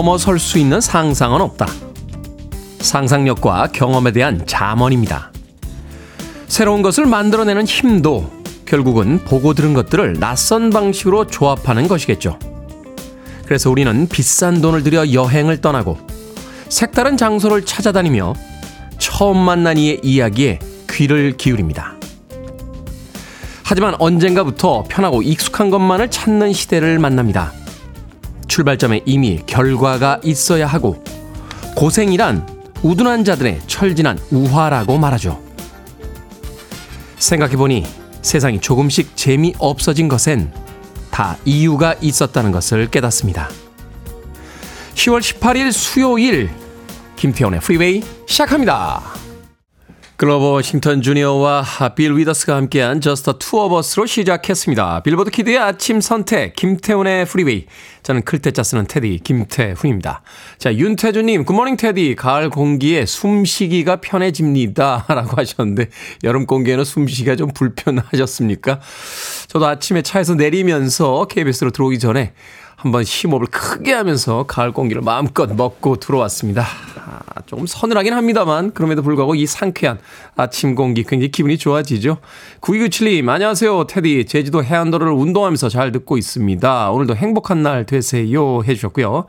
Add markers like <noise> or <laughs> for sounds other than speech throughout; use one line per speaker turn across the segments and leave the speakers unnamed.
넘어설 수 있는 상상은 없다. 상상력과 경험에 대한 자문입니다. 새로운 것을 만들어내는 힘도 결국은 보고 들은 것들을 낯선 방식으로 조합하는 것이겠죠. 그래서 우리는 비싼 돈을 들여 여행을 떠나고 색다른 장소를 찾아다니며 처음 만난 이의 이야기에 귀를 기울입니다. 하지만 언젠가부터 편하고 익숙한 것만을 찾는 시대를 만납니다. 출발점에 이미 결과가 있어야 하고 고생이란 우둔한 자들의 철진한 우화라고 말하죠. 생각해보니 세상이 조금씩 재미없어진 것엔 다 이유가 있었다는 것을 깨닫습니다. 10월 18일 수요일 김태훈의 프리웨이 시작합니다. 그로버 워싱턴 주니어와 빌 위더스가 함께한 저스터 투어버스로 시작했습니다. 빌보드 키드의 아침 선택 김태훈의 프리웨이 저는 클테짜 쓰는 테디 김태훈입니다. 자 윤태주님 굿모닝 테디 가을 공기에 숨쉬기가 편해집니다 <laughs> 라고 하셨는데 여름 공기에는 숨쉬기가 좀 불편하셨습니까? 저도 아침에 차에서 내리면서 KBS로 들어오기 전에 한번 심호흡을 크게 하면서 가을 공기를 마음껏 먹고 들어왔습니다. 아, 조금 서늘하긴 합니다만 그럼에도 불구하고 이 상쾌한 아침 공기 굉장히 기분이 좋아지죠. 9297님 안녕하세요 테디 제주도 해안도로를 운동하면서 잘 듣고 있습니다. 오늘도 행복한 날 되세요 해주셨고요.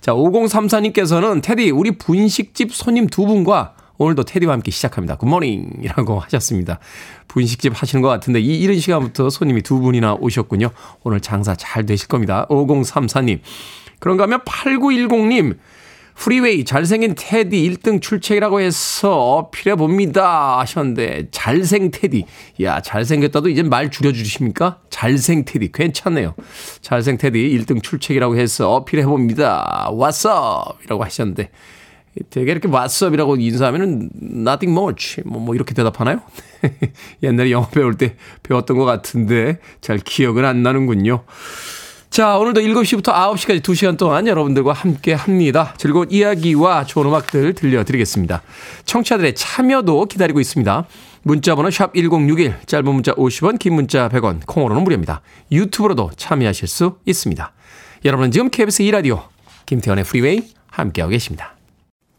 자 5034님께서는 테디 우리 분식집 손님 두 분과 오늘도 테디와 함께 시작합니다. good morning이라고 하셨습니다. 분식집 하시는 것 같은데 이 이른 시간부터 손님이 두 분이나 오셨군요. 오늘 장사 잘 되실 겁니다. 5034님. 그런가 하면 8910님. 프리웨이 잘생긴 테디 1등 출첵이라고 해서 어필해 봅니다 하셨는데 잘생 테디 야 잘생겼다도 이제 말 줄여주십니까 잘생 테디 괜찮네요 잘생 테디 1등 출첵이라고 해서 어필해 봅니다 왓썹 이라고 하셨는데 되게 이렇게 왓썹이라고 인사하면은 nothing much 뭐, 뭐 이렇게 대답하나요? <laughs> 옛날에 영어 배울 때 배웠던 것 같은데 잘 기억은 안 나는군요. 자, 오늘도 7시부터 9시까지 2시간 동안 여러분들과 함께 합니다. 즐거운 이야기와 좋은 음악들 들려드리겠습니다. 청취자들의 참여도 기다리고 있습니다. 문자번호 샵 1061, 짧은 문자 50원, 긴 문자 100원, 콩으로는 무료입니다. 유튜브로도 참여하실 수 있습니다. 여러분은 지금 KBS 2라디오 김태훈의 프리웨이 함께하고 계십니다.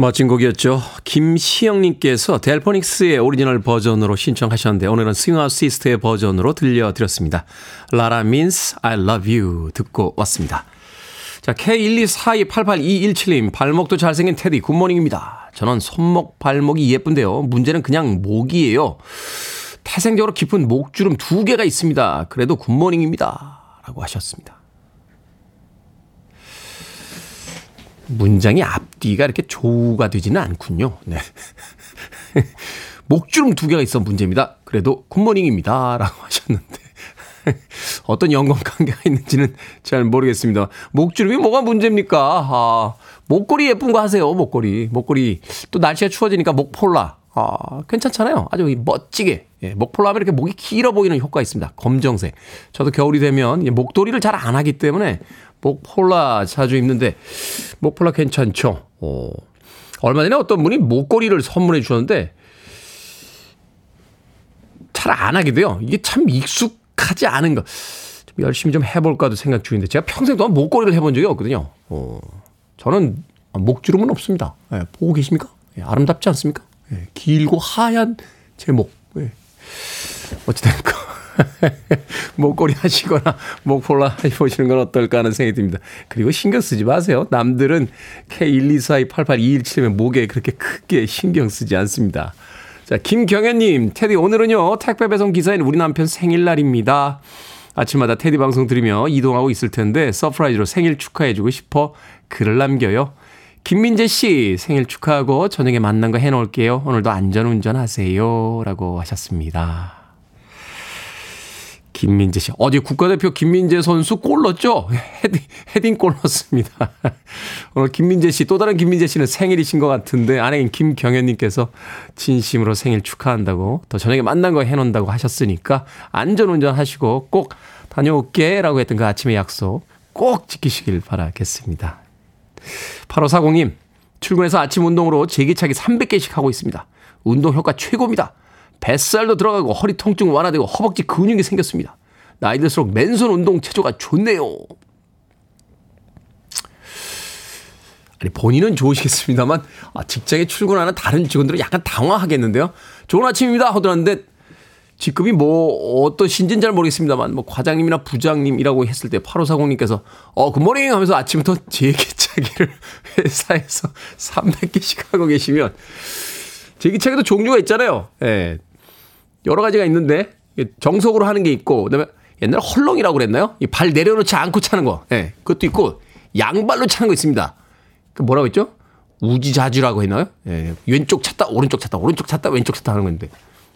멋진 곡이었죠. 김시영님께서 Delfonics의 오리지널 버전으로 신청하셨는데 오늘은 Swing Out Sister의 버전으로 들려드렸습니다. La La means I love you 듣고 왔습니다. 자 K124288217님 발목도 잘생긴 테디 good morning입니다. 저는 손목 발목이 예쁜데요. 문제는 그냥 목이에요. 태생적으로 깊은 목주름 두 개가 있습니다. 그래도 good morning입니다. 라고 하셨습니다. 문장이 앞뒤가 이렇게 조응이 되지는 않군요. 네. 목주름 두 개가 있어 문제입니다. 그래도 good morning입니다. 라고 하셨는데. 어떤 연관 관계가 있는지는 잘 모르겠습니다. 목주름이 뭐가 문제입니까? 아, 목걸이 예쁜 거 하세요, 목걸이. 목걸이. 또 날씨가 추워지니까 목폴라. 아, 괜찮잖아요. 아주 멋지게. 예, 목폴라 하면 이렇게 목이 길어 보이는 효과가 있습니다. 검정색. 저도 겨울이 되면 이 목도리를 잘 안 하기 때문에 목폴라 자주 입는데 목폴라 괜찮죠. 어. 얼마 전에 어떤 분이 목걸이를 선물해 주셨는데 잘 안 하게 돼요. 이게 참 익숙하지 않은 거. 좀 열심히 좀 해볼까도 생각 중인데 제가 평생 동안 목걸이를 해본 적이 없거든요. 어. 저는 목주름은 없습니다. 예, 보고 계십니까? 예, 아름답지 않습니까? 예, 길고 하얀 제 목. 예. 어찌됐건 <laughs> 목걸이 하시거나 목폴라 해보시는 건 어떨까 하는 생각이 듭니다. 그리고 신경 쓰지 마세요. 남들은 K124288217의 목에 그렇게 크게 신경 쓰지 않습니다. 자, 김경현님, 테디 오늘은요 택배 배송 기사인 우리 남편 생일날입니다. 아침마다 테디 방송 들으며 이동하고 있을 텐데 surprise로 생일 축하해주고 싶어 글을 남겨요. 김민재 씨 생일 축하하고 저녁에 맛난 거 해놓을게요. 오늘도 안전운전 하세요. 라고 하셨습니다. 김민재 씨. 어제 국가대표 김민재 선수 골 넣었죠? 헤딩, 헤딩 골 넣었습니다. <laughs> 오늘 김민재 씨, 또 다른 김민재 씨는 생일이신 것 같은데, 아내인 김경현님께서 진심으로 생일 축하한다고, 또 저녁에 만난 거 해놓는다고 하셨으니까, 안전운전 하시고 꼭 다녀올게. 라고 했던 그 아침의 약속 꼭 지키시길 바라겠습니다. 8540님, 출근해서 아침 운동으로 제기차기 300개씩 하고 있습니다. 운동 효과 최고입니다. 뱃살도 들어가고 허리 통증 완화되고 허벅지 근육이 생겼습니다. 나이 들수록 맨손 운동 체조가 좋네요. 아니 본인은 좋으시겠습니다만 아, 직장에 출근하는 다른 직원들은 약간 당황하겠는데요. 좋은 아침입니다 하더라는데 직급이 뭐 어떠신지는 잘 모르겠습니다만 뭐 과장님이나 부장님이라고 했을 때 8540님께서 어 굿모닝 하면서 아침부터 제기차기를 <laughs> 회사에서 300개씩 하고 계시면 제기차기도 종류가 있잖아요. 예. 여러 가지가 있는데 정석으로 하는 게 있고 그다음에 옛날에 헐렁이라고 그랬나요? 이 발 내려놓지 않고 차는 거. 예. 그것도 있고 양발로 차는 거 있습니다. 그 뭐라고 했죠? 우지자주라고 했나요? 예. 왼쪽 찾다 오른쪽 찾다 오른쪽 찾다 왼쪽 찾다 하는 건데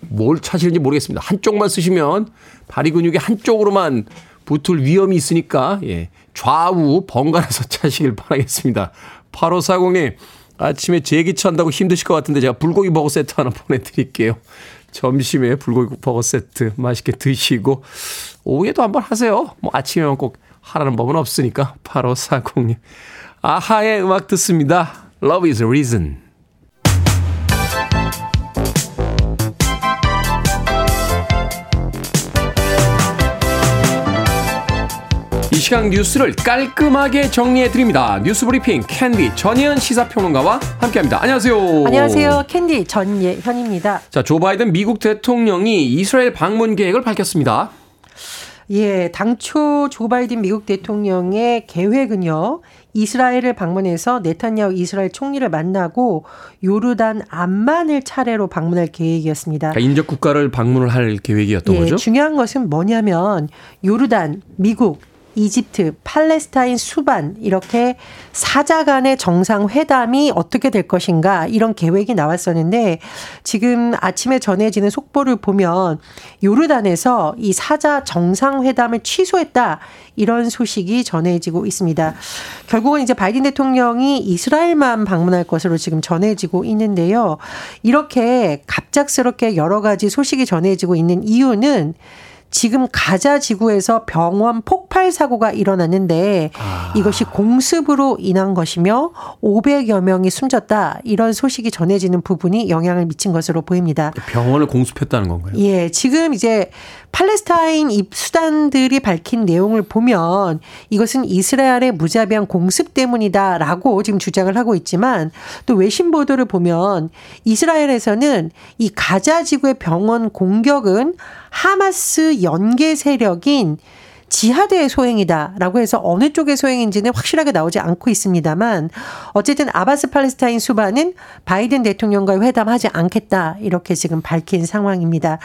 뭘 차시는지 모르겠습니다. 한쪽만 쓰시면 다리 근육이 한쪽으로만 붙을 위험이 있으니까 예. 좌우 번갈아서 <laughs> 차시길 바라겠습니다. 8540님 아침에 제기차 한다고 힘드실 것 같은데 제가 불고기 버거 세트 하나 보내드릴게요. 점심에 불고기 버거 세트 맛있게 드시고 오후에도 한번 하세요. 뭐 아침에만 꼭 하라는 법은 없으니까 8540님 아하의 음악 듣습니다. Love is a reason. 이 시간 뉴스를 깔끔하게 정리해 드립니다. 뉴스 브리핑 캔디 전예현 시사평론가와 함께합니다. 안녕하세요.
안녕하세요. 캔디 전예현입니다.
자, 조 바이든 미국 대통령이 이스라엘 방문 계획을 밝혔습니다.
예, 당초 조 바이든 미국 대통령의 계획은요. 이스라엘을 방문해서 네타냐후 이스라엘 총리를 만나고 요르단 암만을 차례로 방문할 계획이었습니다.
그러니까 인접 국가를 방문을 할 계획이었던
예,
거죠.
중요한 것은 뭐냐면 요르단, 미국, 이집트, 팔레스타인, 수반 이렇게 사자 간의 정상 회담이 어떻게 될 것인가 이런 계획이 나왔었는데 지금 아침에 전해지는 속보를 보면 요르단에서 이 사자 정상 회담을 취소했다 이런 소식이 전해지고 있습니다. 결국은 이제 바이든 대통령이 이스라엘만 방문할 것으로 지금 전해지고 있는데요. 이렇게 갑작스럽게 여러 가지 소식이 전해지고 있는 이유는 지금 가자 지구에서 병원 폭발 사고가 일어났는데 이것이 공습으로 인한 것이며 500여 명이 숨졌다 이런 소식이 전해지는 부분이 영향을 미친 것으로 보입니다.
병원을 공습했다는 건가요?
예, 지금 이제 팔레스타인 입수단들이 밝힌 내용을 보면 이것은 이스라엘의 무자비한 공습 때문이다라고 지금 주장을 하고 있지만 또 외신 보도를 보면 이스라엘에서는 이 가자 지구의 병원 공격은 하마스 연계 세력인 지하드의 소행이다라고 해서 어느 쪽의 소행인지는 확실하게 나오지 않고 있습니다만 어쨌든 아바스 팔레스타인 수반은 바이든 대통령과 회담하지 않겠다 이렇게 지금 밝힌 상황입니다.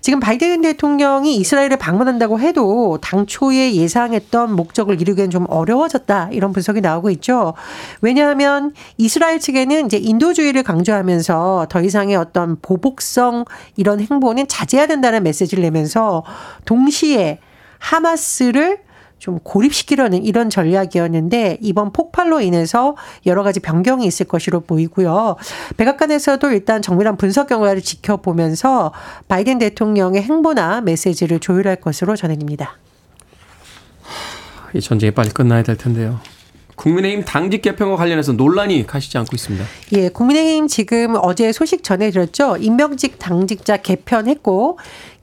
지금 바이든 대통령이 이스라엘을 방문한다고 해도 당초에 예상했던 목적을 이루기엔 좀 어려워졌다 이런 분석이 나오고 있죠. 왜냐하면 이스라엘 측에는 이제 인도주의를 강조하면서 더 이상의 어떤 보복성 이런 행보는 자제해야 된다는 메시지를 내면서 동시에 하마스를 좀 고립시키려는 이런 전략이었는데 이번 폭발로 인해서 여러 가지 변경이 있을 것으로 보이고요. 백악관에서도 일단 정밀한 분석 결과를 지켜보면서 바이든 대통령의 행보나 메시지를 조율할 것으로 전해집니다.
이 전쟁이 빨리 끝나야 될 텐데요. 국민의힘 당직 개편과 관련해서 논란이 가시지 않고 있습니다.
예, 국민의힘 지금 어제 소식 전해드렸죠. 임명직 당직자 개편했고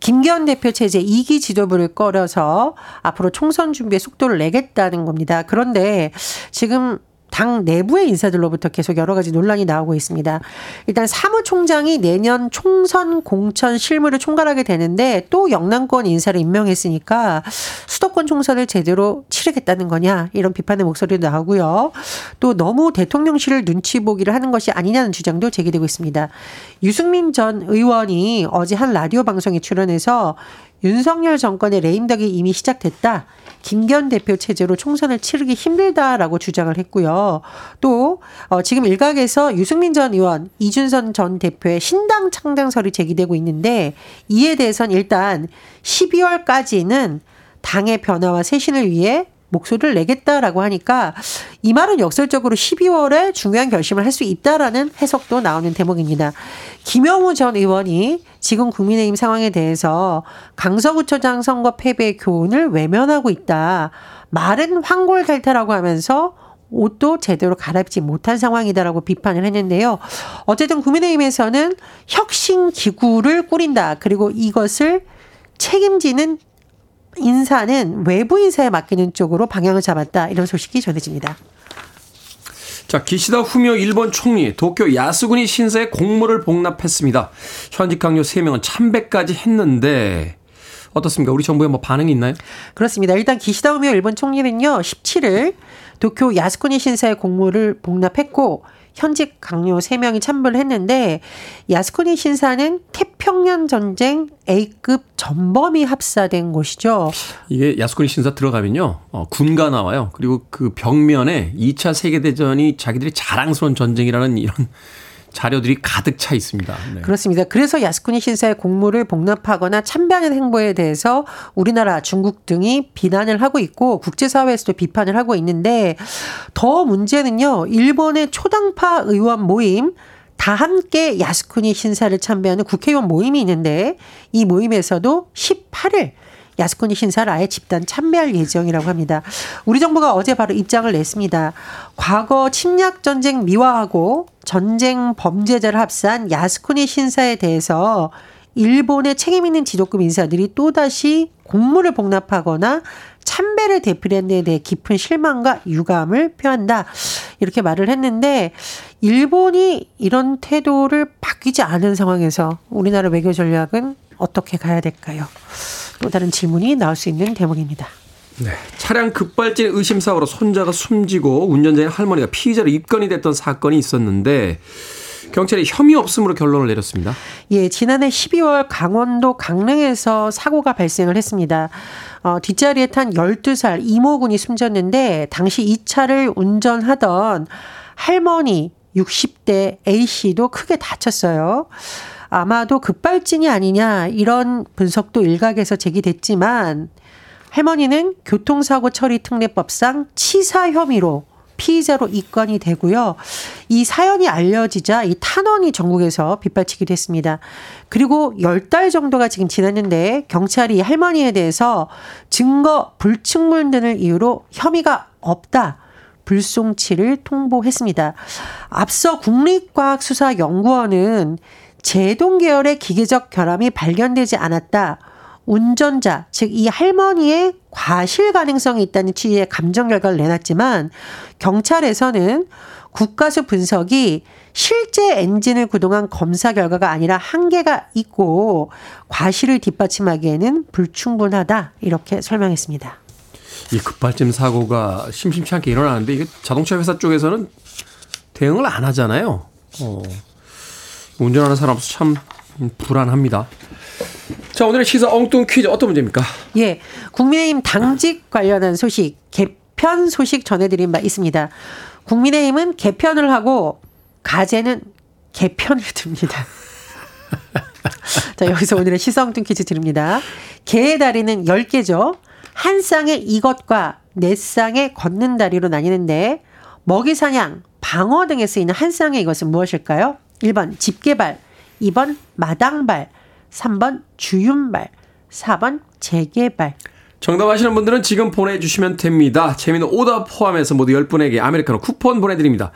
김기현 대표 체제 2기 지도부를 끌어서 앞으로 총선 준비에 속도를 내겠다는 겁니다. 그런데 지금 당 내부의 인사들로부터 계속 여러 가지 논란이 나오고 있습니다. 일단 사무총장이 내년 총선 공천 실무를 총괄하게 되는데 또 영남권 인사를 임명했으니까 수도권 총선을 제대로 치르겠다는 거냐 이런 비판의 목소리도 나오고요. 또 너무 대통령실을 눈치 보기를 하는 것이 아니냐는 주장도 제기되고 있습니다. 유승민 전 의원이 어제 한 라디오 방송에 출연해서 윤석열 정권의 레임덕이 이미 시작됐다. 김기현 대표 체제로 총선을 치르기 힘들다라고 주장을 했고요. 또 어, 지금 일각에서 유승민 전 의원, 이준선 전 대표의 신당 창당설이 제기되고 있는데 이에 대해선 일단 12월까지는 당의 변화와 쇄신을 위해 목소리를 내겠다라고 하니까 이 말은 역설적으로 12월에 중요한 결심을 할 수 있다라는 해석도 나오는 대목입니다. 김영우 전 의원이 지금 국민의힘 상황에 대해서 강서구청장 선거 패배의 교훈을 외면하고 있다. 말은 황골탈퇴라고 하면서 옷도 제대로 갈아입지 못한 상황이다라고 비판을 했는데요. 어쨌든 국민의힘에서는 혁신 기구를 꾸린다. 그리고 이것을 책임지는 인사는 외부 인사에 맡기는 쪽으로 방향을 잡았다. 이런 소식이 전해집니다.
자, 기시다 후미오 일본 총리 도쿄 야스구니 신사에 공모를 복납했습니다. 현직 강요 3명은 참배까지 했는데 어떻습니까? 우리 정부에 뭐 반응이 있나요?
그렇습니다. 일단 기시다 우미오 일본 총리는요, 17일 도쿄 야스쿠니 신사의 공모를 복납했고, 현직 강요 3명이 참배를 했는데, 야스쿠니 신사는 태평양 전쟁 A급 전범이 합사된 곳이죠.
이게 야스쿠니 신사 들어가면요. 어, 군가 나와요. 그리고 그 벽면에 2차 세계대전이 자기들이 자랑스러운 전쟁이라는 이런 자료들이 가득 차 있습니다. 네.
그렇습니다. 그래서 야스쿠니 신사의 공모를 복납하거나 참배하는 행보에 대해서 우리나라, 중국 등이 비난을 하고 있고 국제사회에서도 비판을 하고 있는데 더 문제는요. 일본의 초당파 의원 모임 다 함께 야스쿠니 신사를 참배하는 국회의원 모임이 있는데 이 모임에서도 18일 야스쿠니 신사를 아예 집단 참배할 예정이라고 합니다. 우리 정부가 어제 바로 입장을 냈습니다. 과거 침략 전쟁 미화하고 전쟁 범죄자를 합산 야스쿠니 신사에 대해서 일본의 책임 있는 지도급 인사들이 또다시 공무를 복납하거나 참배를 되풀이한 데 대해 깊은 실망과 유감을 표한다. 이렇게 말을 했는데 일본이 이런 태도를 바뀌지 않은 상황에서 우리나라 외교 전략은 어떻게 가야 될까요? 또 다른 질문이 나올 수 있는 대목입니다.
네. 차량 급발진 의심 사고로 손자가 숨지고 운전자인 할머니가 피의자로 입건이 됐던 사건이 있었는데 경찰이 혐의 없음으로 결론을 내렸습니다.
예, 지난해 12월 강원도 강릉에서 사고가 발생을 했습니다. 어, 뒷자리에 탄 12살 이모군이 숨졌는데 당시 이 차를 운전하던 할머니 60대 A씨도 크게 다쳤어요. 아마도 급발진이 아니냐 이런 분석도 일각에서 제기됐지만 할머니는 교통사고 처리 특례법상 치사 혐의로 피의자로 입건이 되고요. 이 사연이 알려지자 이 탄원이 전국에서 빗발치기도 했습니다. 그리고 열 달 정도가 지금 지났는데 경찰이 할머니에 대해서 증거 불충분 등을 이유로 혐의가 없다. 불송치를 통보했습니다. 앞서 국립과학수사연구원은 제동 계열의 기계적 결함이 발견되지 않았다. 운전자, 즉 이 할머니의 과실 가능성이 있다는 취지의 감정 결과를 내놨지만 경찰에서는 국가수 분석이 실제 엔진을 구동한 검사 결과가 아니라 한계가 있고 과실을 뒷받침하기에는 불충분하다 이렇게 설명했습니다.
이 급발진 사고가 심심치 않게 일어나는데 이게 자동차 회사 쪽에서는 대응을 안 하잖아요. 어, 운전하는 사람 없어 참 불안합니다. 자, 오늘의 시사 엉뚱 퀴즈 어떤 문제입니까?
예, 국민의힘 당직 관련한 소식 개편 소식 전해드린 바 있습니다. 국민의힘은 개편을 하고 가재는 개편을 듭니다. <laughs> 자, 여기서 오늘의 시성뚱 퀴즈 드립니다. 개의 다리는 10개죠. 한 쌍의 이것과 네 쌍의 걷는 다리로 나뉘는데 먹이 사냥, 방어 등에 쓰이는 한 쌍의 이것은 무엇일까요? 1번 집게발, 2번 마당발, 3번 주윤발, 4번 재개발.
정답 아시는 분들은 지금 보내주시면 됩니다. 재미는 오답 포함해서 모두 10분에게 아메리카노 쿠폰 보내드립니다.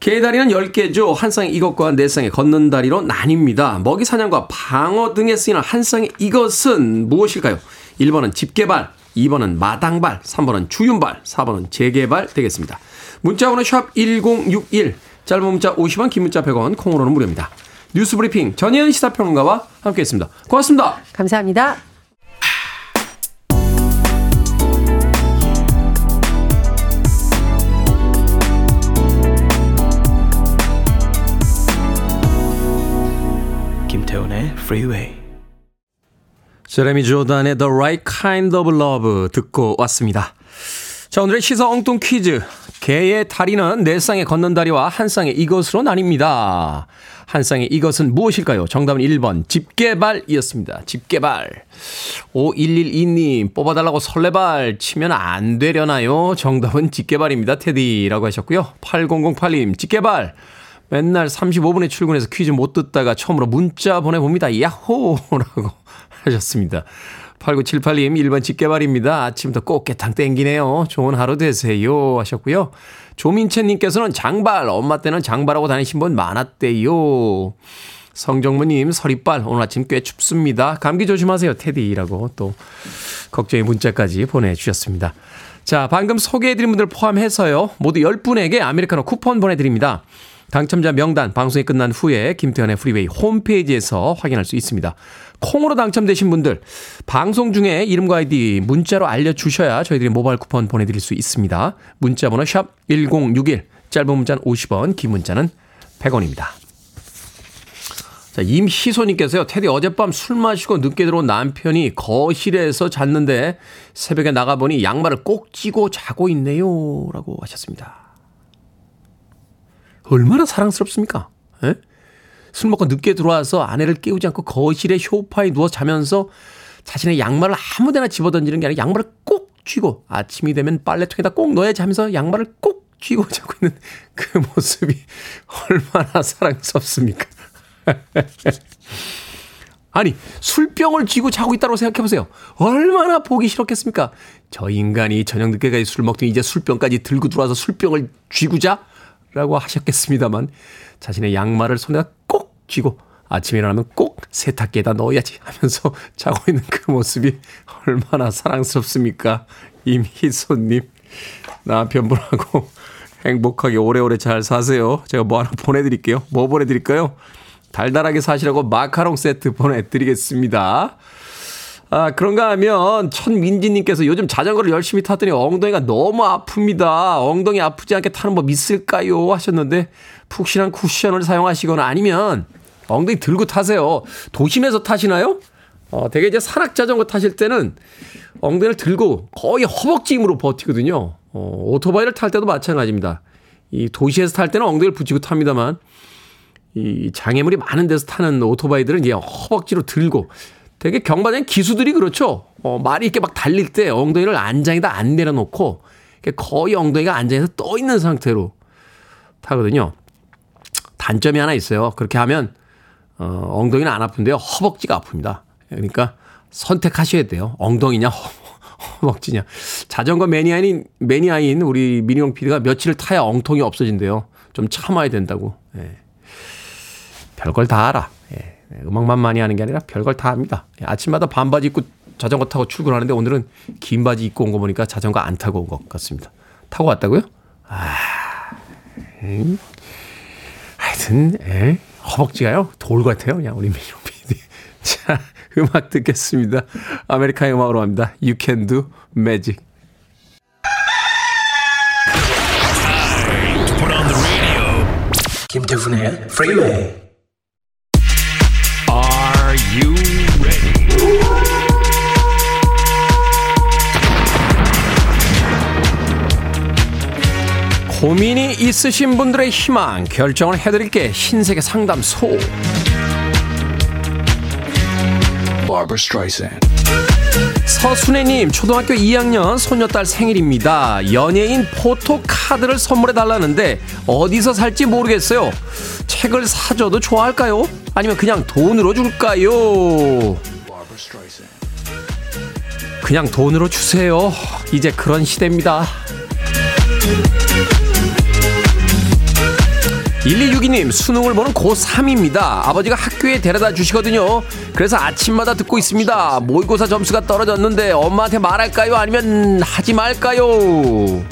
개 다리는 10개죠. 한 쌍의 이것과 네 쌍의 걷는 다리로 나뉩니다. 먹이 사냥과 방어 등에 쓰이는 한 쌍의 이것은 무엇일까요? 1번은 집게발, 2번은 마당발, 3번은 주윤발, 4번은 재개발 되겠습니다. 문자번호 샵 1061, 짧은 문자 50원, 긴 문자 100원, 콩으로는 무료입니다. 뉴스 브리핑 전혜연 시사평론가와 함께했습니다. 고맙습니다.
감사합니다.
김태훈의 Freeway.
제레미 조단의 The Right Kind of Love 듣고 왔습니다. 자, 오늘의 시사 엉뚱 퀴즈. 개의 다리는 네 쌍의 걷는 다리와 한 쌍의 이것으로 나뉩니다. 한 쌍의 이것은 무엇일까요? 정답은 1번 집게발이었습니다. 집게발. 5112님 뽑아달라고 설레발 치면 안 되려나요? 정답은 집게발입니다. 테디라고 하셨고요. 8008님 집게발. 맨날 35분에 출근해서 퀴즈 못 듣다가 처음으로 문자 보내봅니다. 야호라고 <laughs> 하셨습니다. 8978님 1번 집게발입니다. 아침부터 꽃게탕 땡기네요. 좋은 하루 되세요 하셨고요. 조민채님께서는 장발 엄마 때는 장발하고 다니신 분 많았대요. 성정무님 서리발 오늘 아침 꽤 춥습니다. 감기 조심하세요 테디라고 또 걱정의 문자까지 보내주셨습니다. 자 방금 소개해드린 분들 포함해서요 모두 10분에게 아메리카노 쿠폰 보내드립니다. 당첨자 명단 방송이 끝난 후에 김태훈의 프리웨이 홈페이지에서 확인할 수 있습니다. 콩으로 당첨되신 분들 방송 중에 이름과 아이디 문자로 알려주셔야 저희들이 모바일 쿠폰 보내드릴 수 있습니다. 문자 번호 샵 1061 짧은 문자는 50원 긴 문자는 100원입니다. 자, 임희소님께서요, 테디 어젯밤 술 마시고 늦게 들어온 남편이 거실에서 잤는데 새벽에 나가보니 양말을 꼭 찌고 자고 있네요. 라고 하셨습니다. 얼마나 사랑스럽습니까? 예? 술 먹고 늦게 들어와서 아내를 깨우지 않고 거실에 쇼파에 누워 자면서 자신의 양말을 아무데나 집어던지는 게 아니라 양말을 꼭 쥐고 아침이 되면 빨래통에다 꼭 넣어야지 하면서 양말을 꼭 쥐고 <laughs> 자고 있는 그 모습이 얼마나 사랑스럽습니까? <laughs> 아니 술병을 쥐고 자고 있다고 생각해 보세요. 얼마나 보기 싫었겠습니까? 저 인간이 저녁 늦게까지 술 먹더니 이제 술병까지 들고 들어와서 술병을 쥐고 자? 라고 하셨겠습니다만 자신의 양말을 손에다 꼭 쥐고 아침에 일어나면 꼭 세탁기에다 넣어야지 하면서 <laughs> 자고 있는 그 모습이 얼마나 사랑스럽습니까? 임희소님 남편분하고 <laughs> 행복하게 오래오래 잘 사세요. 제가 뭐 하나 보내드릴게요. 뭐 보내드릴까요? 달달하게 사시라고 마카롱 세트 보내드리겠습니다. 아, 그런가 하면 천민지님께서 요즘 자전거를 열심히 탔더니 엉덩이가 너무 아픕니다. 엉덩이 아프지 않게 타는 법 있을까요? 하셨는데 푹신한 쿠션을 사용하시거나 아니면 엉덩이 들고 타세요. 도심에서 타시나요? 어, 되게 이제 산악 자전거 타실 때는 엉덩이를 들고 거의 허벅지 힘으로 버티거든요. 어, 오토바이를 탈 때도 마찬가지입니다. 이 도시에서 탈 때는 엉덩이를 붙이고 탑니다만 이 장애물이 많은 데서 타는 오토바이들은 이제 허벅지로 들고 되게 경반장 기수들이 그렇죠. 어, 말이 이렇게 막 달릴 때 엉덩이를 안장에다 안 내려놓고 거의 엉덩이가 안장에서 떠 있는 상태로 타거든요. 단점이 하나 있어요. 그렇게 하면 어, 엉덩이는 안 아픈데요. 허벅지가 아픕니다. 그러니까 선택하셔야 돼요. 엉덩이냐 허, 허벅지냐. 자전거 매니아인 매니아인 우리 민용 PD가 며칠을 타야 엉통이 없어진대요. 좀 참아야 된다고. 예. 별걸 다 알아. 예. 음악만 많이 하는 게 아니라 별걸 다 합니다. 예, 아침마다 반바지 입고 자전거 타고 출근하는데 오늘은 긴 바지 입고 온 거 보니까 자전거 안 타고 온 것 같습니다. 타고 왔다고요? 아, 음. 하여튼 예. 허벅지가요 돌 같아요. 그냥 우리 민용 PD. <laughs> 자, 음악 듣겠습니다. 아메리카의 음악으로 합니다. You can do magic.
김태훈의 프리웨이
고민이 있으신 분들의 희망 결정을 해드릴게 흰색의 상담소.
Barbara Streisand.
서순애님 초등학교 2학년 소녀딸 생일입니다. 연예인 포토카드를 선물해 달라는데 어디서 살지 모르겠어요. 책을 사줘도 좋아할까요? 아니면 그냥 돈으로 줄까요? 그냥 돈으로 주세요. 이제 그런 시대입니다. 1262님, 수능을 보는 고3입니다. 아버지가 학교에 데려다 주시거든요. 그래서 아침마다 듣고 있습니다. 모의고사 점수가 떨어졌는데 엄마한테 말할까요? 아니면 하지 말까요?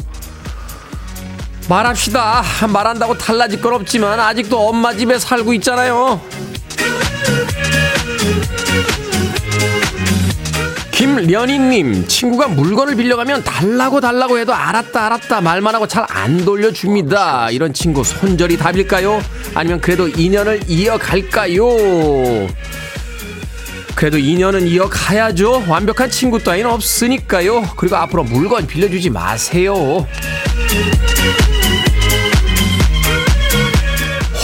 말합시다. 말한다고 달라질 건 없지만 아직도 엄마 집에 살고 있잖아요. 김련희님 친구가 물건을 빌려가면 달라고 달라고 해도 알았다 알았다 말만 하고 잘 안 돌려줍니다 이런 친구 손절이 답일까요 아니면 그래도 인연을 이어갈까요 그래도 인연은 이어가야죠. 완벽한 친구 따위는 없으니까요. 그리고 앞으로 물건 빌려주지 마세요.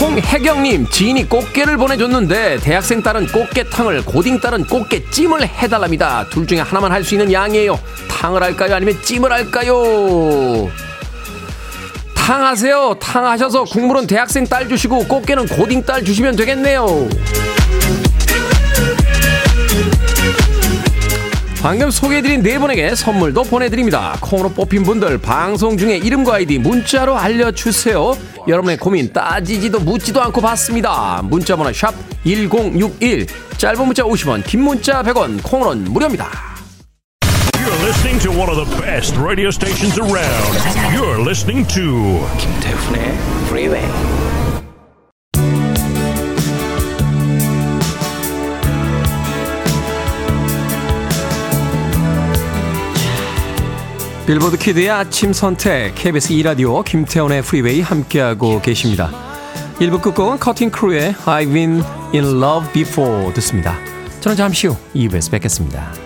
홍혜경님, 지인이 꽃게를 보내줬는데 대학생 딸은 꽃게탕을, 고딩 딸은 꽃게찜을 해달랍니다. 둘 중에 하나만 할 수 있는 양이에요. 탕을 할까요? 아니면 찜을 할까요? 탕 하세요. 탕 하셔서 국물은 대학생 딸 주시고 꽃게는 고딩 딸 주시면 되겠네요. 방금 소개해드린 네 분에게 선물도 보내드립니다. 콩으로 뽑힌 분들 방송 중에 이름과 아이디 문자로 알려주세요. 여러분의 고민 따지지도 묻지도 않고 받습니다. 문자번호 샵 1061 짧은 문자 50원 긴 문자 100원 콩으로는 무료입니다.
You're listening to one of the best radio stations around. You're listening to
김태훈의 Freeway.
빌보드 kid의 아침 선택 KBS 2라디오 김태훈의 프리웨이 함께하고 계십니다. 1부 끝곡은 커팅 크루의 I've been in love before 듣습니다. 저는 잠시 후 2부에서 뵙겠습니다.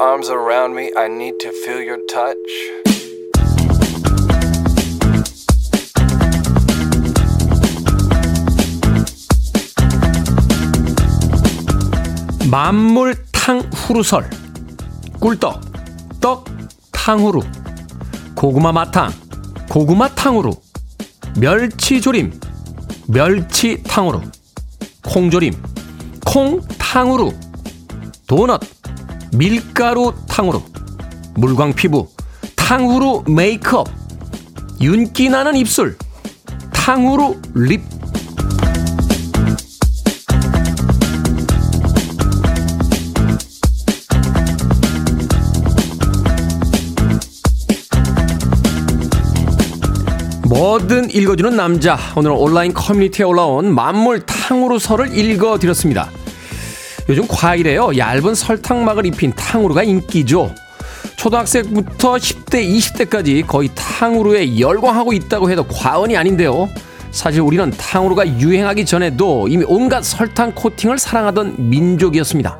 Arms around me. I need to feel your touch.
만물 탕 후루설 꿀떡 떡 탕후루 고구마 마탕 고구마 탕후루 멸치조림 멸치 탕후루 콩조림 콩 탕후루 도넛 밀가루 탕후루 물광 피부 탕후루 메이크업 윤기 나는 입술 탕후루 립 뭐든 읽어주는 남자. 오늘은 온라인 커뮤니티에 올라온 만물 탕후루설을 읽어드렸습니다. 요즘 과일에요. 얇은 설탕막을 입힌 탕후루가 인기죠. 초등학생부터 10대, 20대까지 거의 탕후루에 열광하고 있다고 해도 과언이 아닌데요. 사실 우리는 탕후루가 유행하기 전에도 이미 온갖 설탕 코팅을 사랑하던 민족이었습니다.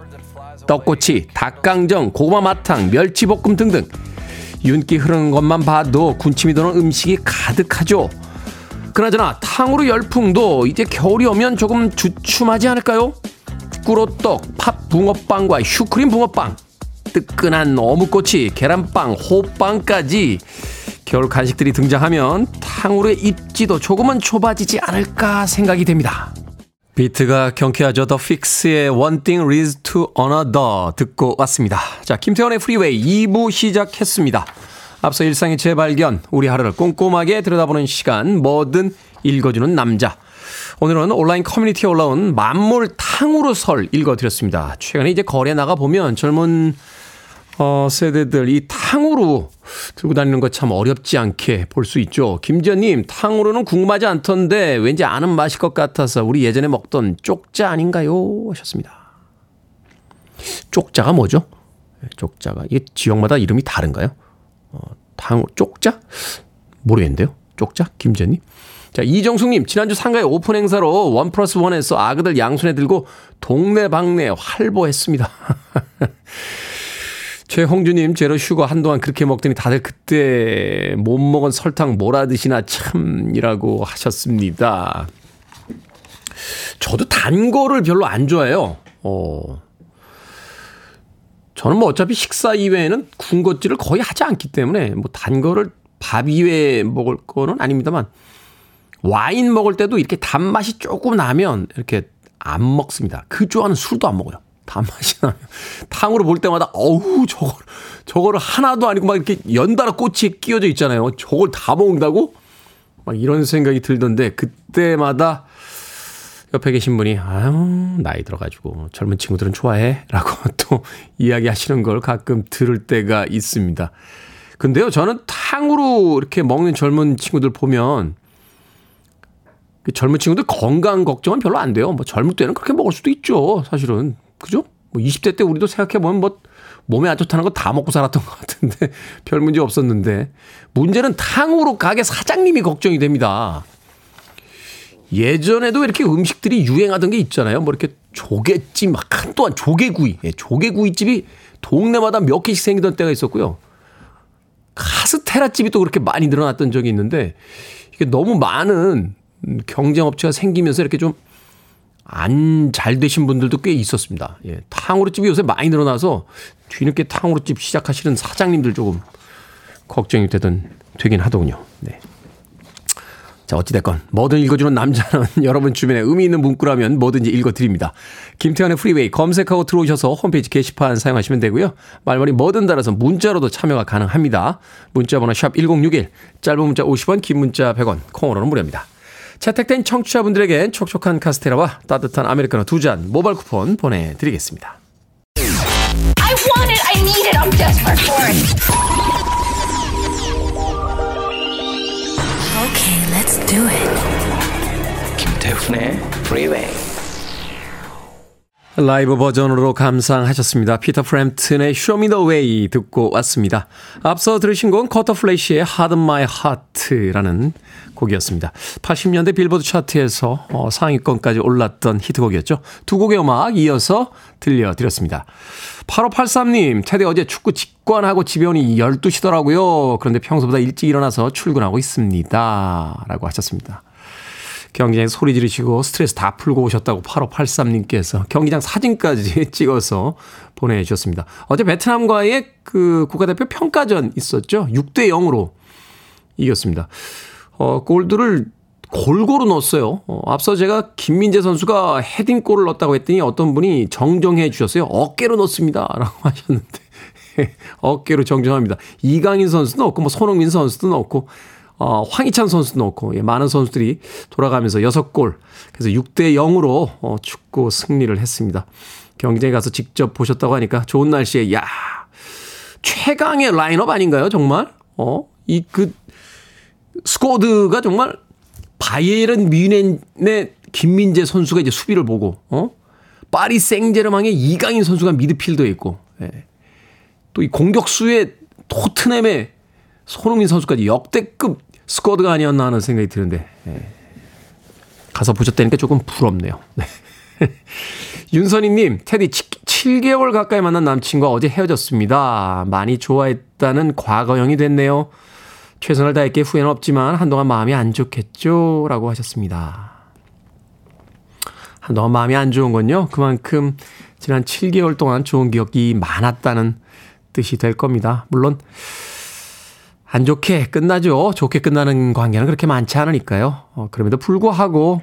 떡꼬치, 닭강정, 고구마 마탕, 멸치볶음 등등 윤기 흐르는 것만 봐도 군침이 도는 음식이 가득하죠. 그나저나 탕후루 열풍도 이제 겨울이 오면 조금 주춤하지 않을까요? 꿀호떡, 팥 붕어빵과 슈크림 붕어빵, 뜨끈한 어묵꼬치, 계란빵, 호빵까지 겨울 간식들이 등장하면 탕후루의 입지도 조금은 좁아지지 않을까 생각이 됩니다. 비트가 경쾌하죠. The Fixx의 One Thing Leads to Another 듣고 왔습니다. 자, 김태훈의 프리웨이 2부 시작했습니다. 앞서 일상의 재발견, 우리 하루를 꼼꼼하게 들여다보는 시간, 뭐든 읽어주는 남자. 오늘은 온라인 커뮤니티에 올라온 만물 탕후루 설 읽어드렸습니다. 최근에 이제 거리에 나가보면 젊은 어, 세대들 이 탕후루 들고 다니는 것 참 어렵지 않게 볼 수 있죠. 김지연님, 탕후루는 궁금하지 않던데 왠지 아는 맛일 것 같아서 우리 예전에 먹던 쪽자 아닌가요? 하셨습니다. 쪽자가 뭐죠? 네, 쪽자가 이게 지역마다 이름이 다른가요? 어, 탕 쪽자? 모르겠는데요. 쪽자? 김지연님. 자, 이정숙님, 지난주 상가의 오픈 행사로 one plus one에서 아그들 양손에 들고 동네방네 활보했습니다. <laughs> 최홍주님, zero sugar 한동안 그렇게 먹더니 다들 그때 못 먹은 설탕 몰아 드시나 참이라고 하셨습니다. 저도 단 거를 별로 안 좋아해요. 어. 저는 뭐 어차피 식사 이외에는 군것질을 거의 하지 않기 때문에 뭐 단 거를 밥 이외에 먹을 거는 아닙니다만 와인 먹을 때도 이렇게 단맛이 조금 나면 이렇게 안 먹습니다. 그 좋아하는 술도 안 먹어요. 단맛이 나면. 탕으로 볼 때마다, 어우, 저걸, 저거를 하나도 아니고 막 이렇게 연달아 꼬치에 끼워져 있잖아요. 저걸 다 먹는다고? 막 이런 생각이 들던데, 그때마다 옆에 계신 분이, 아유, 나이 들어가지고 젊은 친구들은 좋아해. 라고 <laughs> 또 이야기 하시는 걸 가끔 들을 때가 있습니다. 근데요, 저는 탕으로 이렇게 먹는 젊은 친구들 보면 그 젊은 친구들 건강 걱정은 별로 안 돼요. 뭐 젊을 때는 그렇게 먹을 수도 있죠. 사실은. 그죠? 뭐 20대 때 우리도 생각해보면 뭐 몸에 안 좋다는 거 다 먹고 살았던 것 같은데 <laughs> 별 문제 없었는데 문제는 탕후루 가게 사장님이 걱정이 됩니다. 예전에도 이렇게 음식들이 유행하던 게 있잖아요. 뭐 이렇게 조개찜, 한동안 조개구이, 예, 조개구이집이 동네마다 몇 개씩 생기던 때가 있었고요. 카스테라집이 또 그렇게 많이 늘어났던 적이 있는데 이게 너무 많은 경쟁업체가 생기면서 이렇게 좀 안 잘 되신 분들도 꽤 있었습니다. 예, 탕후루집이 요새 많이 늘어나서 뒤늦게 탕후루집 시작하시는 사장님들 조금 걱정이 되던 되긴 하더군요. 네. 자, 어찌됐건, 뭐든 읽어주는 남자는 <laughs> 여러분 주변에 의미 있는 문구라면 뭐든지 읽어드립니다. 김태훈의 프리웨이 검색하고 들어오셔서 홈페이지 게시판 사용하시면 되고요. 말머리 뭐든 달아서 문자로도 참여가 가능합니다. 문자 번호 샵 1061, 짧은 문자 50원, 긴 문자 100원, 콩으로는 무료입니다. 채택된 청취자분들에겐 촉촉한 카스테라와 따뜻한 아메리카노 두 잔 모바일 쿠폰 보내드리겠습니다.
I want it. I need it. I'm desperate for it. Okay, let's do it.
김태훈의 Freeway.
라이브 버전으로 감상하셨습니다. 피터 프램튼의 Show Me the Way 듣고 왔습니다. 앞서 들으신 곡은 쿼터플래시의 Harden My Heart라는 곡이었습니다. 80년대 빌보드 차트에서 어, 상위권까지 올랐던 히트곡이었죠. 두 곡의 음악 이어서 들려드렸습니다. 8583님, 테디 어제 축구 직관하고 집에 오니 12시더라고요. 그런데 평소보다 일찍 일어나서 출근하고 있습니다. 라고 하셨습니다. 경기장에 소리 지르시고 스트레스 다 풀고 오셨다고 8583님께서 경기장 사진까지 <laughs> 찍어서 보내주셨습니다. 어제 베트남과의 그 국가대표 평가전 있었죠. 6대 0으로 이겼습니다. 어, 골들을 골고루 넣었어요. 어, 앞서 제가 김민재 선수가 헤딩골을 넣었다고 했더니 어떤 분이 정정해 주셨어요. 어깨로 넣습니다. 라고 <laughs> 하셨는데. 어깨로 정정합니다. 이강인 선수도 넣고, 뭐 손흥민 선수도 넣고, 어, 황희찬 선수도 넣고, 예, 많은 선수들이 돌아가면서 6골. 그래서 6대 0으로 어, 축구 승리를 했습니다. 경기장에 가서 직접 보셨다고 하니까 좋은 날씨에, 야 최강의 라인업 아닌가요, 정말? 어, 이 그, 스코드가 정말 바이에른 뮌헨의 김민재 선수가 이제 수비를 보고, 어? 파리 생제르맹의 이강인 선수가 미드필더에 있고, 예. 또 이 공격수의 토트넘의 손흥민 선수까지 역대급 스쿼드가 아니었나 하는 생각이 드는데, 예. 가서 보셨다니까 조금 부럽네요. 네. <laughs> 윤선희님, 테디 7개월 가까이 만난 남친과 어제 헤어졌습니다. 많이 좋아했다는 과거형이 됐네요. 최선을 다했기에 후회는 없지만 한동안 마음이 안 좋겠죠? 라고 하셨습니다. 한동안 마음이 안 좋은 건요. 그만큼 지난 7개월 동안 좋은 기억이 많았다는 뜻이 될 겁니다. 물론 안 좋게 끝나죠. 좋게 끝나는 관계는 그렇게 많지 않으니까요. 어, 그럼에도 불구하고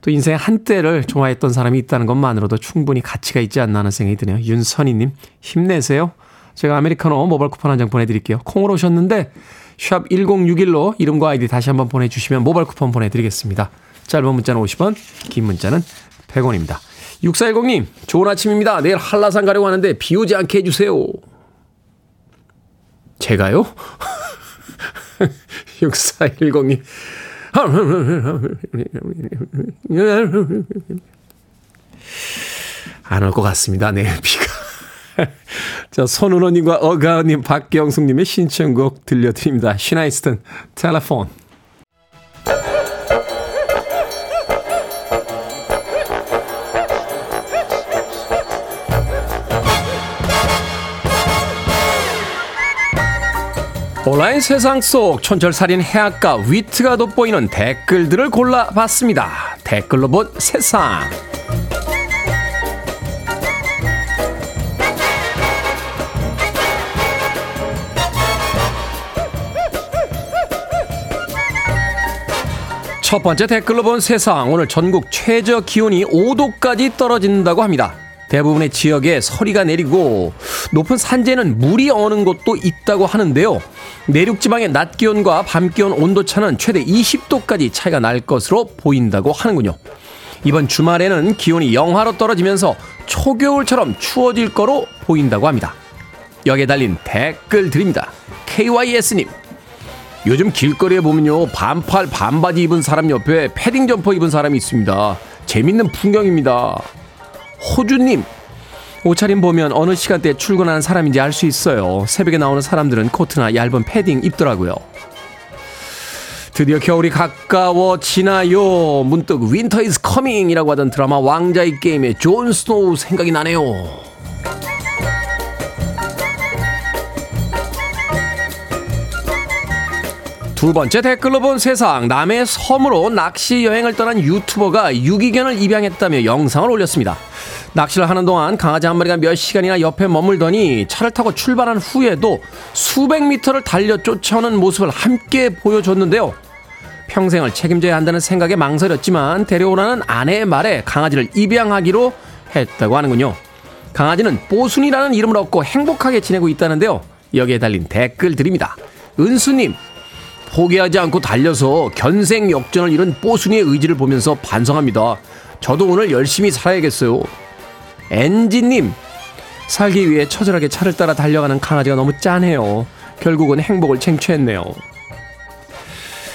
또 인생의 한때를 좋아했던 사람이 있다는 것만으로도 충분히 가치가 있지 않나 하는 생각이 드네요. 윤선희님 힘내세요. 제가 아메리카노 모바일 쿠폰 한 장 보내드릴게요. 콩으로 오셨는데 샵 1061로 이름과 아이디 다시 한번 보내주시면 모바일 쿠폰 보내드리겠습니다. 짧은 문자는 50원, 긴 문자는 100원입니다. 6410님, 좋은 아침입니다. 내일 한라산 가려고 하는데 비 오지 않게 해주세요. 제가요? <laughs> 6410님. 안올 것 같습니다. 내일 비가. 자, 손은호님과 어가은님, 박경숙님의 신청곡 들려드립니다. 시나이스턴, 텔레폰. 온라인 세상 속 촌철살인 해악과 위트가 돋보이는 댓글들을 골라봤습니다. 댓글로 본 세상. 첫 번째 댓글로 본 세상. 오늘 전국 최저 기온이 5도까지 떨어진다고 합니다. 대부분의 지역에 서리가 내리고 높은 산재는 물이 어는 곳도 있다고 하는데요. 내륙 지방의 낮 기온과 밤 기온 온도 차는 최대 20도까지 차이가 날 것으로 보인다고 하는군요. 이번 주말에는 기온이 영하로 떨어지면서 초겨울처럼 추워질 거로 보인다고 합니다. 여기에 달린 댓글 드립니다. KYS님. 요즘 길거리에 보면요 반팔 반바지 입은 사람 옆에 패딩 점퍼 입은 사람이 있습니다. 재밌는 풍경입니다. 호주님 옷차림 보면 어느 시간대에 출근하는 사람인지 알 수 있어요. 새벽에 나오는 사람들은 코트나 얇은 패딩 입더라고요. 드디어 겨울이 가까워지나요? 문득 Winter is coming이라고 하던 드라마 왕좌의 게임의 존 스노우 생각이 나네요. 두 번째 댓글로 본 세상 남해 섬으로 낚시 여행을 떠난 유튜버가 유기견을 입양했다며 영상을 올렸습니다. 낚시를 하는 동안 강아지 한 마리가 몇 시간이나 옆에 머물더니 차를 타고 출발한 후에도 수백 미터를 달려 쫓아오는 모습을 함께 보여줬는데요. 평생을 책임져야 한다는 생각에 망설였지만 데려오라는 아내의 말에 강아지를 입양하기로 했다고 하는군요. 강아지는 뽀순이라는 이름을 얻고 행복하게 지내고 있다는데요. 여기에 달린 댓글 드립니다. 은수님, 포기하지 않고 달려서 견생 역전을 이룬 뽀순이의 의지를 보면서 반성합니다. 저도 오늘 열심히 살아야겠어요. 엔지님, 살기 위해 처절하게 차를 따라 달려가는 강아지가 너무 짠해요. 결국은 행복을 쟁취했네요.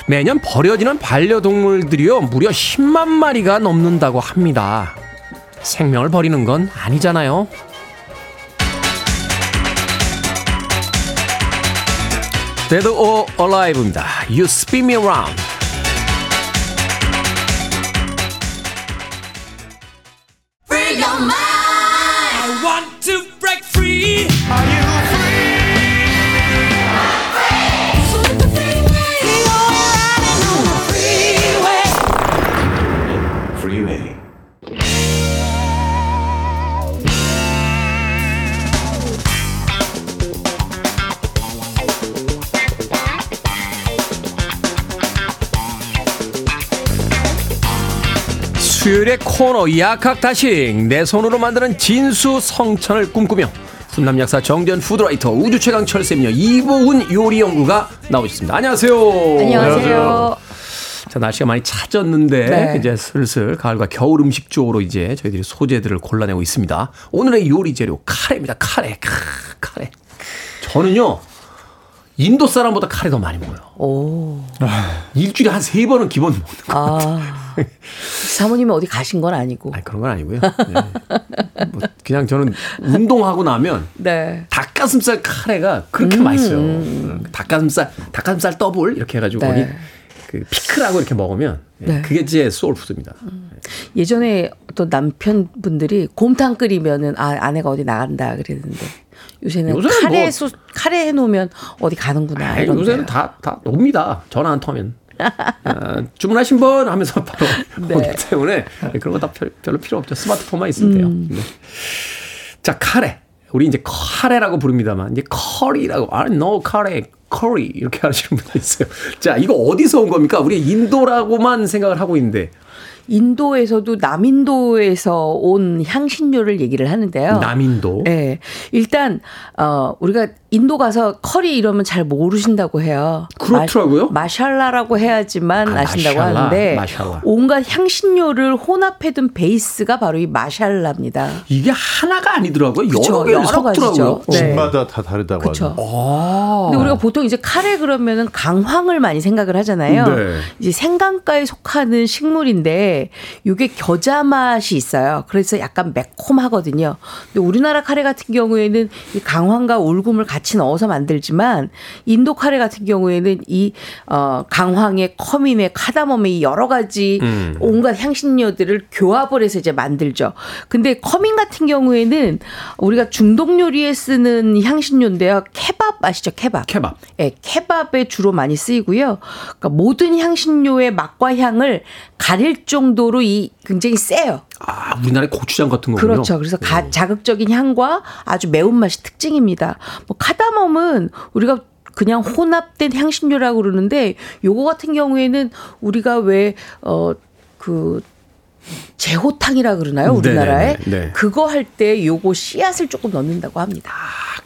매년 버려지는 반려동물들이요, 무려 10만 마리가 넘는다고 합니다. 생명을 버리는 건 아니잖아요. Dead or Alive입니다. You spin me around. 수요일의 코너 약학다식 내 손으로 만드는 진수성찬을 꿈꾸며 훈남 약사 정재훈 food writer 우주 최강 절세미녀 이보은 요리 연구가 나오셨습니다. 안녕하세요.
안녕하세요.
자 날씨가 많이 차졌는데
네.
이제 슬슬 가을과 겨울 음식 쪽으로 이제 저희들이 소재들을 골라내고 있습니다. 오늘의 요리 재료 카레입니다. 카레, 크, 카레. 저는요 인도 사람보다 카레 더 많이 먹어요.
오.
일주일에 한 세 번은 기본 먹는 거.
아. 사모님은 어디 가신 건 아니고.
아니 그런 건 아니고요. 네. 뭐 그냥 저는 운동하고 나면
네.
닭가슴살 카레가 그렇게 맛있어요. 음, 닭가슴살 닭가슴살 더블 이렇게 해가지고
네.
거기 그 피클하고 이렇게 먹으면 예,
네.
그게 제 soul food입니다.
예전에 어떤 남편분들이 곰탕 끓이면은 아 아내가 어디 나간다 그랬는데 요새는
요새는
카레
뭐-
소 카레 해놓으면 어디 가는구나. 이런데요.
요새는 다다 옵니다. 전화 안 통하면. 아, 주문하신 분 하면서 <laughs> 바로
네.
오기 때문에 그런 거 다 별로 필요 없죠. 스마트폰만 있으면 돼요.
음.
네. 자 카레 우리 이제 카레라고 부릅니다만 이제 커리라고 아 no 카레 커리 이렇게 하시는 분도 있어요. 자 이거 어디서 온 겁니까? 우리 인도라고만 생각을 하고 있는데
인도에서도 남인도에서 온 향신료를 얘기를 하는데요.
남인도
네. 일단 어 우리가 인도 가서 커리 이러면 잘 모르신다고 해요.
그렇더라고요.
마, 샬라고 해야지만
아,
아신다고
마샬라,
하는데
마샬라.
온갖 향신료를 혼합해둔 베이스가 바로 이 마샬라입니다.
이게 하나가 아니더라고요.
그쵸,
여러 개를
여러
섞더라고요.
가지죠. 네.
집마다 다 다르다고
그렇죠.
하죠.
아.
근데 우리가 보통 이제 카레 그러면은 강황을 많이 생각을 하잖아요.
네.
이제 생강가에 속하는 식물인데 이게 겨자 맛이 있어요. 그래서 약간 매콤하거든요. 근데 우리나라 카레 같은 경우에는 이 강황과 울금을 같이 넣어서 만들지만 인도 카레 같은 경우에는 이 어, 강황에 커민에 카다멈에 이 여러 가지
음.
온갖 향신료들을 교합을 해서 이제 만들죠. 근데 커민 같은 경우에는 우리가 중동 요리에 쓰는 향신료인데요. 케밥 아시죠? 케밥.
케밥.
예, 케밥에 주로 많이 쓰이고요. 그러니까 모든 향신료의 맛과 향을 가릴 정도로 이 굉장히 세요.
아 우리나라의 고추장 같은 거군요.
그렇죠. 그래서 가- 자극적인 향과 아주 매운맛이 특징입니다. 뭐 카다멈은 우리가 그냥 혼합된 향신료라고 그러는데 요거 같은 경우에는 우리가 왜 어 그 제호탕이라 그러나요 우리나라에
네네네, 네.
그거 할 때 요거 씨앗을 조금 넣는다고 합니다.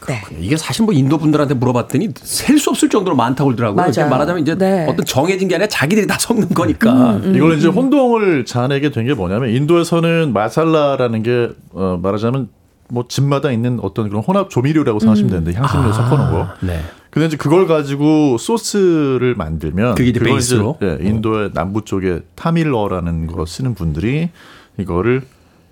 네.
이게 사실 뭐 인도 분들한테 물어봤더니 셀 수 없을 정도로 많다고 그러더라고요. 말하자면 이제
네.
어떤 정해진 게 아니라 자기들이 다 섞는 거니까.
이걸 이제 혼동을 자아내게 된 게 뭐냐면 인도에서는 마살라라는 게 어, 말하자면 뭐 집마다 있는 어떤 그런 혼합 조미료라고 생각하시면 되는데 향신료 섞어놓은 거.
네.
근데 이제 그걸 가지고 소스를 만들면
그게 이제 베이스로?
예, 인도의 남부 쪽에 타밀어라는 거 쓰는 분들이 이거를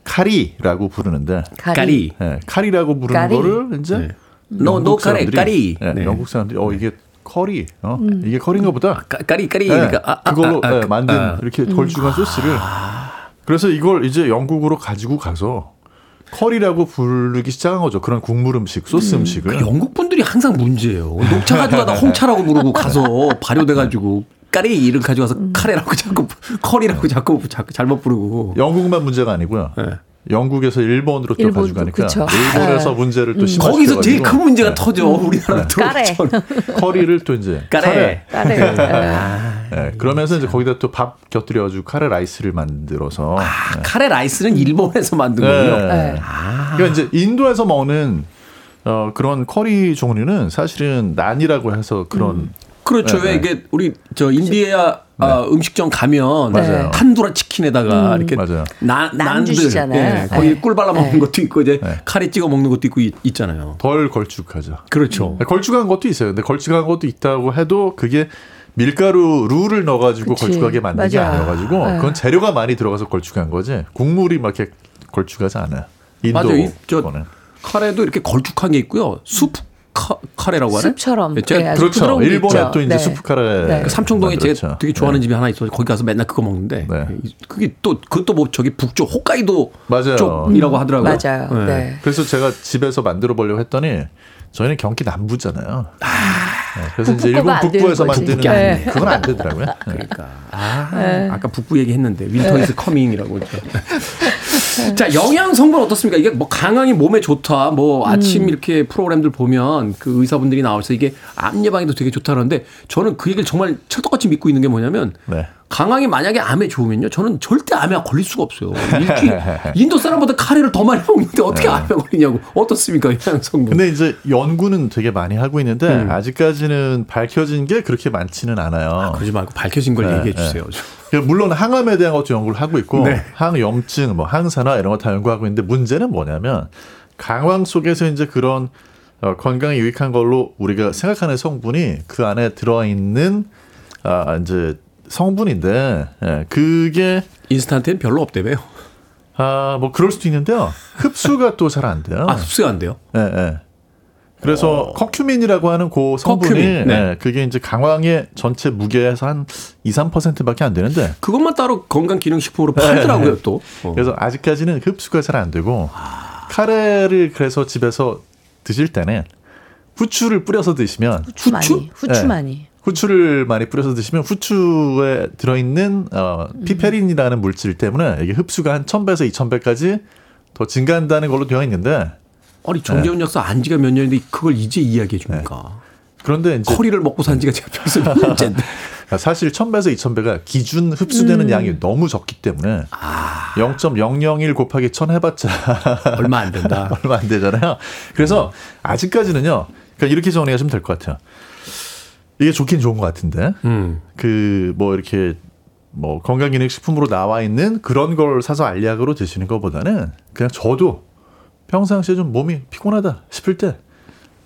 카리라고 부르는데
까리.
예, 카리라고 부르는
까리.
거를 이제
네. 노-
영국
노 카레,
사람들이-
까리.
예,
네.
영국 사람들이 어 이게 커리 어
음.
이게 커리인가 보다
까- 까리 까리
네,
그러니까 아, 아,
그걸로
아, 아,
예, 만든
아.
이렇게 걸쭉한 소스를 그래서 이걸 이제 영국으로 가지고 가서 커리라고 부르기 시작한 거죠. 그런 국물 음식, 소스 음. 식을
그 영국 분들이 항상 문제예요. 녹차 가져가다 <laughs> 홍차라고 부르고 가서 발효돼가지고 까리 이름 가져가서 카레라고 자꾸 커리라고 자꾸 자꾸 잘못 부르고.
영국만 문제가 아니고요.
네.
영국에서 일본으로 또
일본도,
가져가니까
그쵸.
일본에서
네.
문제를 또
거기서 제일 큰 문제가
네.
터져 우리나라
까레. <laughs>
들어오기
커리를 또 이제
까레.
까레.
네, 그러면서 이제 거기다 또 밥 곁들여가지고 카레 라이스를 만들어서
아, 카레 라이스는 일본에서 만든
네.
거예요.
네.
그러니까 이제 인도에서 먹는 어, 그런 커리 종류는 사실은 난이라고 해서 그런
그렇죠.
네,
왜
네.
이게 우리 저 인디아 아, 음식점 가면
맞아요.
탄두리 치킨에다가 이렇게
맞아요.
나,
난
난들
주시잖아요.
예, 거기
네.
꿀 발라 먹는
네.
것도 있고 이제
네.
카레 찍어 먹는 것도 있고 있, 있잖아요.
덜 걸쭉하죠.
그렇죠.
걸쭉한 것도 있어요. 근데 걸쭉한 것도 있다고 해도 그게 밀가루 룰을 넣어가지고
그치.
걸쭉하게 만든 게. 아니어가지고
네.
그건 재료가 많이 들어가서 걸쭉한 거지 국물이 막 이렇게 걸쭉하지 않아요. 인도
맞아요. 이- 저
거는.
카레도 이렇게 걸쭉한 게 있고요. 수프 카, 카레라고 하네.
습처럼.
예, 제가
네, 아주
그렇죠. 일본에
있죠.
또 이제
네.
수프 카레
네.
그 삼청동에 제가
만들었죠.
되게 좋아하는
네.
집이 하나 있어서 거기 가서 맨날 그거 먹는데
네.
그게 또 그것도 뭐 저기 북쪽 홋카이도
맞아요.
쪽이라고 하더라고요.
맞아요.
네.
네.
그래서 제가 집에서 만들어 보려고 했더니 저희는 경기 남부잖아요. 네, 그래서 이제 일본 북부에서. 만드는
돼.
그건 안 되더라고요. 네.
그러니까 아, 아까 북부 얘기했는데 Winter is coming이라고. <laughs> 자 영양 성분 어떻습니까? 이게 뭐 강황이 몸에 좋다. 뭐 아침 이렇게 프로그램들 보면 그 의사분들이 나와서 이게 암 예방에도 되게 좋다는데 저는 그 얘기를 정말 찰떡같이 믿고 있는 게 뭐냐면
네.
강황이 만약에 암에 좋으면요 저는 절대 암에 걸릴 수가 없어요. 일주일 <laughs> 인도 사람보다 카레를 더 많이 먹는데 어떻게 암에 걸리냐고 어떻습니까 영양 성분?
근데 이제 연구는 되게 많이 하고 있는데
음.
아직까지는 밝혀진 게 그렇게 많지는 않아요.
그러지 말고 밝혀진 걸
네,
얘기해
네.
주세요.
그러니까 물론 항암에 대한 것도 연구를 하고 있고
네.
항염증, 뭐 항산화 이런 거 다 연구하고 있는데 문제는 뭐냐면 강황 속에서 이제 그런 어, 건강에 유익한 걸로 우리가 생각하는 성분이 그 안에 들어 있는 아 이제 성분인데 예, 그게
인스턴트엔 별로 없대매요.
아 뭐 그럴 수도 있는데요 흡수가 또 잘 안 돼요.
아 흡수가 안 돼요?
예, 예. 그래서 커큐민이라고 하는 그 성분이
커큐민, 네.
예, 그게 이제 강황의 전체 무게에서 한 2, 3%밖에 안 되는데
그것만 따로 건강 기능 식품으로 팔더라고요 또. 어.
그래서 아직까지는 흡수가 잘 안 되고 카레를 그래서 집에서 드실 때는 후추를 뿌려서 드시면
후추 많이. 후추
네.
많이.
후추를 많이 뿌려서 드시면 후추에 들어있는 어, 피페린이라는 물질 때문에 이게 흡수가 한 1000배에서 2000배까지 더 증가한다는 걸로 되어 있는데
아니 정재훈 역사 안 지가 몇 년인데 그걸 이제 이야기해 줍니까?
그런데 이제
커리를 먹고 산 지가 제가 벌써 몇 년째인데. <laughs>
사실 1000배에서 2000배가 기준 흡수되는 양이 너무 적기 때문에 0.001 곱하기 1000 해봤자 <laughs>
얼마 안 된다. <laughs>
얼마 안 되잖아요. 그래서 아직까지는요. 그러니까 이렇게 정리하시면 될 것 같아요. 이게 좋긴 좋은 것 같은데
음.
그뭐 이렇게 뭐 건강기능식품으로 나와 있는 그런 걸 사서 알약으로 드시는 것보다는 그냥 저도 평상시에 좀 몸이 피곤하다 싶을 때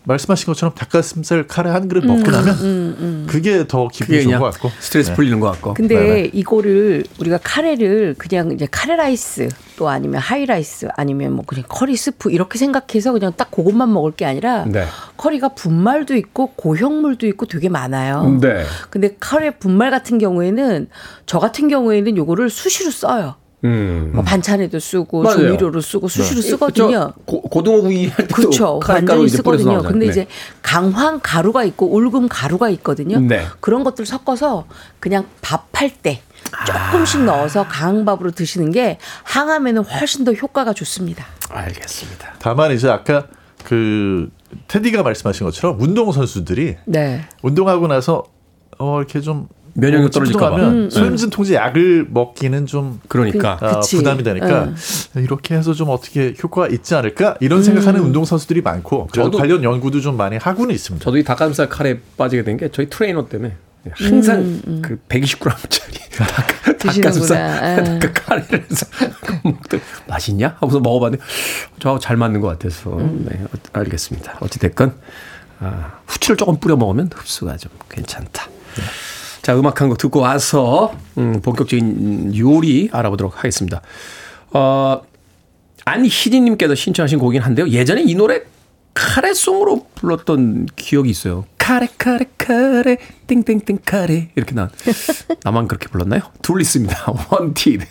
말씀하신 것처럼 닭가슴살 카레 한 그릇 먹고 나면 그게 더 기분이
그게
좋은 것 같고
스트레스
네.
풀리는 것 같고.
근데
네네.
이거를 우리가 카레를 그냥 이제 카레 라이스 또 아니면 하이 라이스 아니면 뭐 그냥 커리 스프 이렇게 생각해서 그냥 딱 그것만 먹을 게 아니라
네.
커리가 분말도 있고 고형물도 있고 되게 많아요.
네.
근데 카레 분말 같은 경우에는 저 같은 경우에는 요거를 수시로 써요.
음.
뭐 반찬에도 쓰고
맞아요.
조미료로 쓰고 수시로 쓰거든요.
저 고, 고등어 구이 할 때도
그렇죠. 완전히 쓰거든요. 근데
네.
이제 강황 가루가 있고 울금 가루가 있거든요.
네.
그런 것들 섞어서 그냥 밥할 때 조금씩 넣어서 강황밥으로 드시는 게 항암에는 훨씬 더 효과가 좋습니다.
알겠습니다.
다만 이제 아까 그 테디가 말씀하신 것처럼 운동 선수들이
네.
운동하고 나서 어 이렇게 좀
면역력 떨어질까 봐.
하면
음,
소염진 통제 약을 먹기는 좀
그러니까
그-
어. 부담이 되니까 이렇게 해서 좀 어떻게 효과가 있지 않을까 이런 생각하는 운동 선수들이 많고
저도-
관련 연구도 좀 많이 하고는 있습니다.
저도 이 닭가슴살 카레에 빠지게 된 게 저희 트레이너 때문에 항상 그 120g짜리 <laughs> 닭,
드시는구나.
닭가슴살 그 카레를 먹더니 맛있냐? 하고서 먹어봤는데 저하고 잘 맞는 것 같아서 네, 어, 알겠습니다. 어찌 됐건 아, 후추를 조금 뿌려 먹으면 흡수가 좀 괜찮다. 자, 음악 한 곡 듣고 와서 음, 본격적인 요리 알아보도록 하겠습니다. 어, 안희진님께서 신청하신 곡이긴 한데요. 예전에 이 노래 카레송으로 불렀던 기억이 있어요. 카레 카레 카레 띵띵띵 카레 이렇게 나 <laughs> 나만 그렇게 불렀나요? 둘리스입니다. <laughs> Wanted.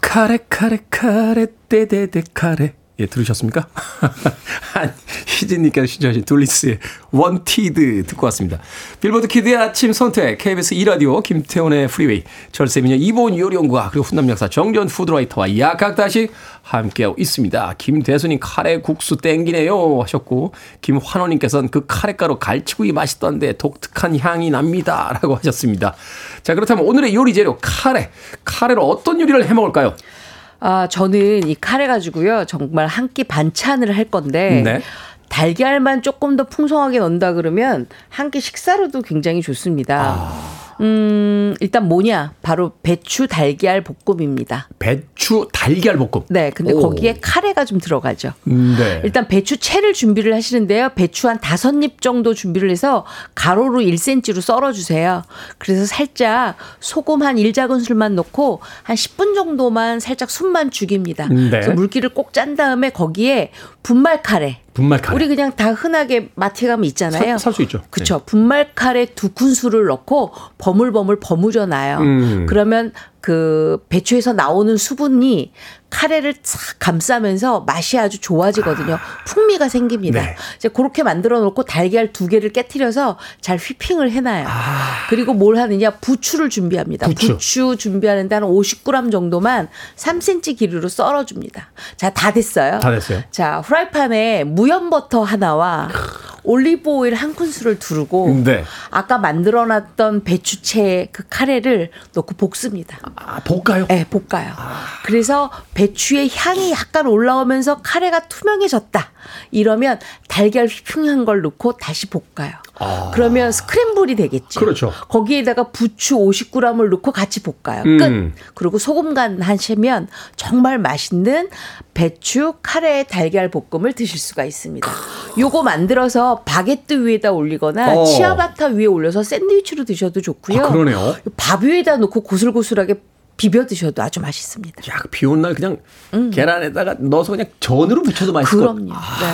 카레 카레 카레 떼떼떼 카레 예 들으셨습니까? <laughs> 한 희진님께서 신청하신 둘리스의 Wanted 듣고 왔습니다. 빌보드 kid의 아침 선택 KBS 2라디오 김태훈의 Freeway 절세미녀 이보은 요리연구가 그리고 훈남 약사 정재훈 food writer와 약학다식 함께하고 있습니다. 김대수님 카레 국수 땡기네요 하셨고 김환호님께서는 그 카레가루 갈치구이 맛있던데 독특한 향이 납니다 라고 하셨습니다. 자 그렇다면 오늘의 요리 재료 카레 카레로 어떤 요리를 해먹을까요?
아, 저는 이 카레 가지고요. 정말 한 끼 반찬을 할 건데
네.
달걀만 조금 더 풍성하게 넣는다 그러면 한 끼 식사로도 굉장히 좋습니다.
아.
음, 일단 뭐냐? 바로 배추 달걀 볶음입니다.
배추 달걀 볶음.
네, 근데
오.
거기에 카레가 좀 들어가죠.
네.
일단 배추 채를 준비를 하시는데요. 배추 한 다섯 잎 정도 준비를 해서 가로로 1cm로 썰어 주세요. 그래서 살짝 소금 한 1작은술만 넣고 한 10분 정도만 살짝 숨만 죽입니다.
네.
그래서 물기를 꼭 짠 다음에 거기에 분말 카레.
분말 카레.
우리 그냥 다 흔하게 마트에 가면 있잖아요.
살 수 있죠.
그쵸. 분말 카레 두 큰술을 넣고 버물버물 버무려 놔요.
음.
그러면 그 배추에서 나오는 수분이 카레를 싹 감싸면서 맛이 아주 좋아지거든요. 풍미가 생깁니다.
네.
이제 그렇게 만들어 놓고 달걀 두 개를 깨트려서 잘 휘핑을 해놔요. 그리고 뭘 하느냐? 부추를 준비합니다.
아. 부추.
부추 준비하는데 한 50g 정도만 3cm 길이로 썰어줍니다. 자, 다 됐어요.
다 됐어요.
자, 프라이팬에 무염 버터 하나와 올리브 오일 한 큰술을 두르고
네.
아까 만들어 놨던 배추채 그 카레를 넣고 볶습니다.
아, 볶아요?
네, 볶아요. 그래서 배추의 향이 약간 올라오면서 카레가 투명해졌다. 이러면 달걀 휘핑한 걸 넣고 다시 볶아요. 그러면 스크램블이 되겠죠.
그렇죠.
거기에다가 부추 50g을 넣고 같이 볶아요.
음.
끝. 그리고 소금 간 하시면 정말 맛있는 배추 카레 달걀 볶음을 드실 수가 있습니다. 요거 만들어서 바게트 위에다 올리거나
어.
치아바타 위에 올려서 샌드위치로 드셔도 좋고요.
아, 그러네요.
밥 위에다 놓고 고슬고슬하게 비벼 드셔도 아주 맛있습니다.
야, 비 온 날 그냥 계란에다가 넣어서 그냥 전으로 부쳐도 맛있을 것
음. 그럼요. 네.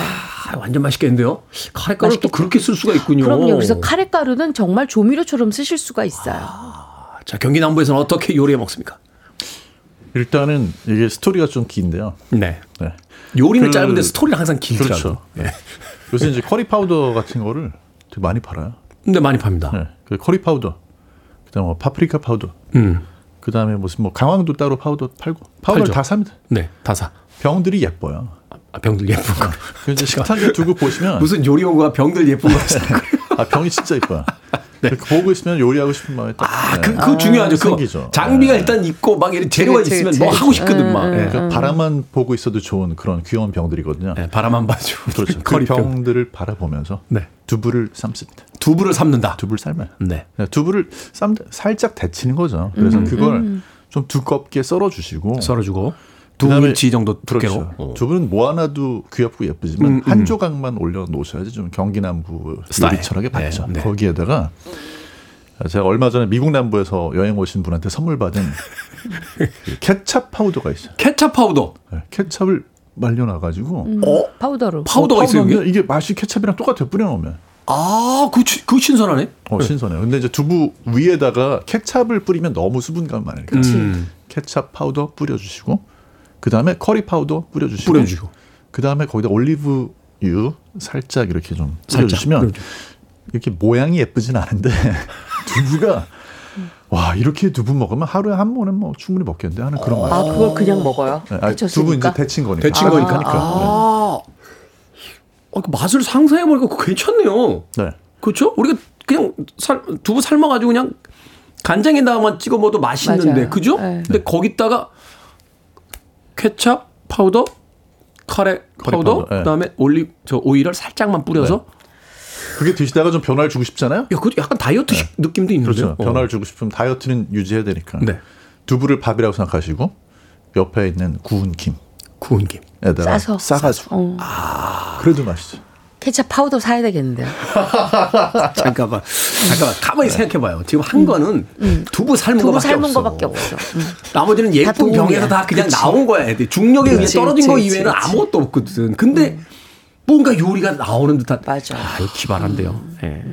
아, 완전 맛있겠는데요? 카레가루 또. 그렇게 쓸 수가 있군요.
그럼요. 그래서 카레가루는 정말 조미료처럼 쓰실 수가 있어요.
자, 경기 남부에서는 어떻게 요리해 먹습니까?
일단은 이게 스토리가 좀 긴데요.
네.
네.
요리는
그-
짧은데 스토리는 항상 길더라고요.
그렇죠.
네.
요새 이제 커리 파우더 같은 거를 되게 많이 팔아요.
근데 많이 팝니다.
네. 그 커리 파우더, 그다음 뭐 파프리카 파우더,
음.
그 다음에 무슨 뭐 강황도 따로 파우더 팔고 파우더를
팔죠.
다 삽니다.
네, 다 사.
병들이 예뻐요.
아, <laughs> 병들 예쁜 거.
그 이제 식탁에 두고 보시면
무슨 요리연구가 병들 예쁜 거 사.
아 병이 진짜 예뻐요. 그 보고 있으면 요리하고 싶은 마음이 딱
아,
네.
그, 그거 중요하죠. 그거
생기죠.
장비가
네.
일단 있고 막 이런 재료가
그치,
있으면
그치,
뭐 하고
그치.
싶거든 막. 예.
그 바라만 보고 있어도 좋은 그런 귀여운 병들이거든요.
네, 바라만 봐줘.
그렇죠. <laughs> 그. 병들을 바라보면서
네.
두부를 삶습니다.
두부를 삶는다.
두부를 삶아요.
네.
네, 두부를 삶 살짝 데치는 거죠. 그래서 그걸 좀 두껍게 썰어 주시고
썰어주고 두 인치 정도 두께로.
그렇죠.
어.
두부는 모아놔도 귀엽고 예쁘지만
음,
한
음.
조각만 올려 놓으셔야지 좀 경기 남부
스타일.
요리철하게 받죠.
네, 네.
거기에다가 제가 얼마 전에 미국 남부에서 여행 오신 분한테 선물 받은 그 케찹 파우더가 있어요.
케찹 파우더.
네, 케찹을 말려놔 가지고
어?
파우더로.
파우더가 있어요,
파우더인데
이게?
맛이 케찹이랑 똑같아요. 뿌려 놓으면.
아, 그, 치- 그 신선하네.
어, 신선해요. 근데 이제 두부 위에다가 케찹을 뿌리면 너무 수분감 많으니까.
음.
케찹 파우더 뿌려주시고, 그 다음에 커리 파우더 뿌려주시고,
뿌려주고.
그 다음에 거기다 올리브유 살짝 이렇게 좀
살짝
뿌려주시면
뿌려주고.
이렇게 모양이 예쁘진 않은데 <laughs> 두부가 와 이렇게 두부 먹으면 하루에 한 번은 뭐 충분히 먹겠는데 하는 그런 맛.
아, 그걸 그냥 먹어요.
네, 아니? 두부 이제 데친 거니까.
데친 거니까.
아,
아. 어, 그 맛을 상상해 보니까 그거 괜찮네요.
네.
그렇죠? 우리가 그냥 살, 두부 삶아가지고 그냥 간장에다가만 찍어 먹어도 맛있는데,
맞아요.
그죠?
네.
근데 거기다가 케찹 파우더, 카레 파우더,
파우더, 네.
그다음에 올리 저 오일을 살짝만 뿌려서,
그게 드시다가 좀 변화를 주고 싶잖아요.
야, 그 약간 다이어트식 느낌도 있는데요.
그렇죠.
어.
변화를 주고 싶으면 다이어트는 유지해야 되니까.
네.
두부를 밥이라고 생각하시고 옆에 있는 구운 김에다가
구운 김.
싸서.
싸가지고
어.
그래도 맛있죠.
케찹 파우더 사야 되겠는데요. <laughs>
잠깐만, 잠깐만, 가만히 생각해봐요. 지금 한 거는 두부 삶은
두부
거밖에
삶은
없어.
거밖에 없어. 음.
나머지는
다
예쁜. 병에서 다 그냥
그치.
나온 거야. 중력에 의해 떨어진 거
그치,
이외에는
그치.
아무것도 없거든. 근데 뭔가 요리가 나오는 듯한.
맞아.
아, 이거 기발한데요. 예.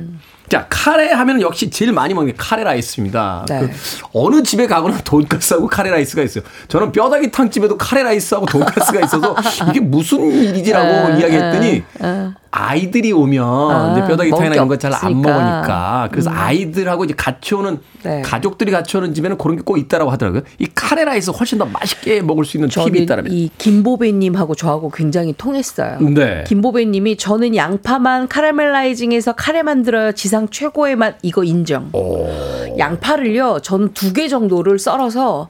자, 카레 하면 역시 제일 많이 먹는 게 카레 라이스입니다.
네.
그 어느 집에 가거나 <laughs> 돈가스하고 카레 라이스가 있어요. 저는 뼈다귀 탕 집에도 카레 라이스하고 돈가스가 있어서 이게 무슨 일이지라고
어,
이야기했더니
어.
아이들이 오면 이제 뼈다귀 탕이나
게
이런 거 잘 안. 먹으니까 그래서 아이들하고 이제 같이 오는
네.
가족들이 같이 오는 집에는 그런 게 꼭 있다라고 하더라고요. 이 카레 라이스 훨씬 더 맛있게 먹을 수 있는 팁이 있다라면.
이 김보배님하고 저하고 굉장히 통했어요.
네.
김보배님이 저는 양파만 카라멜라이징해서 카레 만들어요. 지상 최고의 맛 이거 인정. 양파를요. 저는 두 개 정도를 썰어서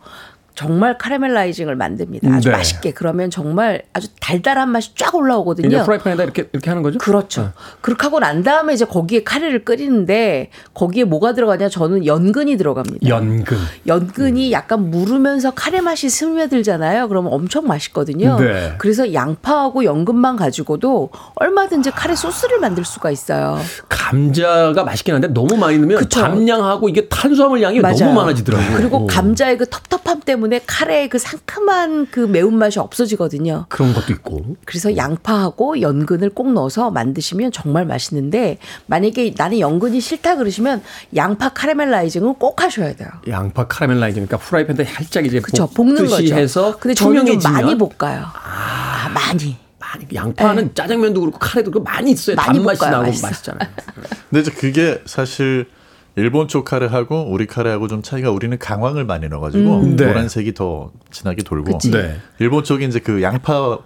정말 카라멜라이징을 만듭니다. 아주
네.
맛있게 그러면 정말 아주 달달한 맛이 쫙 올라오거든요.
프라이팬에다 이렇게 이렇게 하는 거죠?
그렇죠. 그렇게 하고 난 다음에 이제 거기에 카레를 끓이는데 거기에 뭐가 들어가냐? 저는 연근이 들어갑니다.
연근.
연근이 약간 무르면서 카레 맛이 스며들잖아요. 그러면 엄청 맛있거든요.
네.
그래서 양파하고 연근만 가지고도 얼마든지 카레 소스를 만들 수가 있어요.
감자가 맛있긴 한데 너무 많이 넣으면
그쵸.
감량하고 이게 탄수화물 양이 너무
맞아요.
많아지더라고요.
그리고
오.
감자의 그 텁텁함 때문에 카레의 그 상큼한 그 매운맛이 없어지거든요.
그런 것도 있고.
그래서 양파하고 연근을 꼭 넣어서 만드시면 정말 맛있는데 만약에 나는 연근이 싫다 그러시면 양파 카라멜라이징은 꼭 하셔야 돼요.
양파 카라멜라이징 그러니까 프라이팬에 살짝 이제
그렇죠. 볶는 거죠.
해서
근데 저는 좀 많이 볶아요. 아, 많이.
많이 양파는 짜장면도 그렇고 카레도 그렇고 많이 있어야
많이
단맛이
볶아요.
나고
맛있어.
맛있잖아요.
근데 이제 그게 사실 일본 쪽 카레하고 우리 카레하고 좀 차이가 우리는 강황을 많이 넣어가지고
음.
네.
노란색이 더 진하게 돌고.
네.
일본 쪽이 이제 그 양파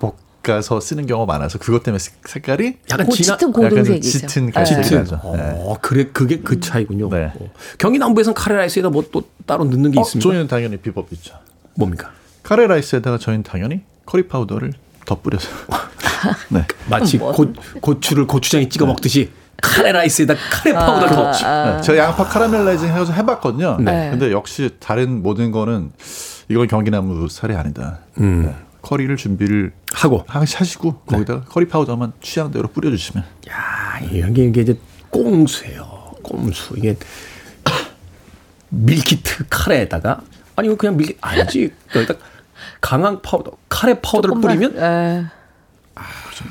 볶아서 쓰는 경우가 많아서 그것 때문에 색- 색깔이
약간
고
진한
짙은 고동색이죠.
짙은 갈색이
짙은.
나죠. 네.
어, 그래 그게 그 차이군요.
네.
어. 경기 남부에선 카레 라이스에다 뭐 또 따로 넣는 게
어,
있습니까?
저희는 당연히 비법 있죠.
뭡니까?
카레 라이스에다가 저희는 당연히 커리 파우더를 덧뿌려서 <laughs> 네.
마치
뭐.
고, 고추를 고추장에 찍어 먹듯이 카레 라이스에다 카레 파우더를 더
네, 제가 양파 caramelizing 해서 해봤거든요.
네.
근데 역시 다른 모든 거는 이건 경기 남부 스타일이 아니다. 네. 커리를 준비를
하고
하시고 거기다가 커리 파우더만 취향 대로 뿌려주시면
야, 이게, 이게 이제 꼼수예요. 꼼수. 이게 <coughs> 밀키트 카레에다가 아니 이거 그냥 밀키트 아니지. 여기다 강황 파우더, 카레 파우더를
조금만,
뿌리면
에,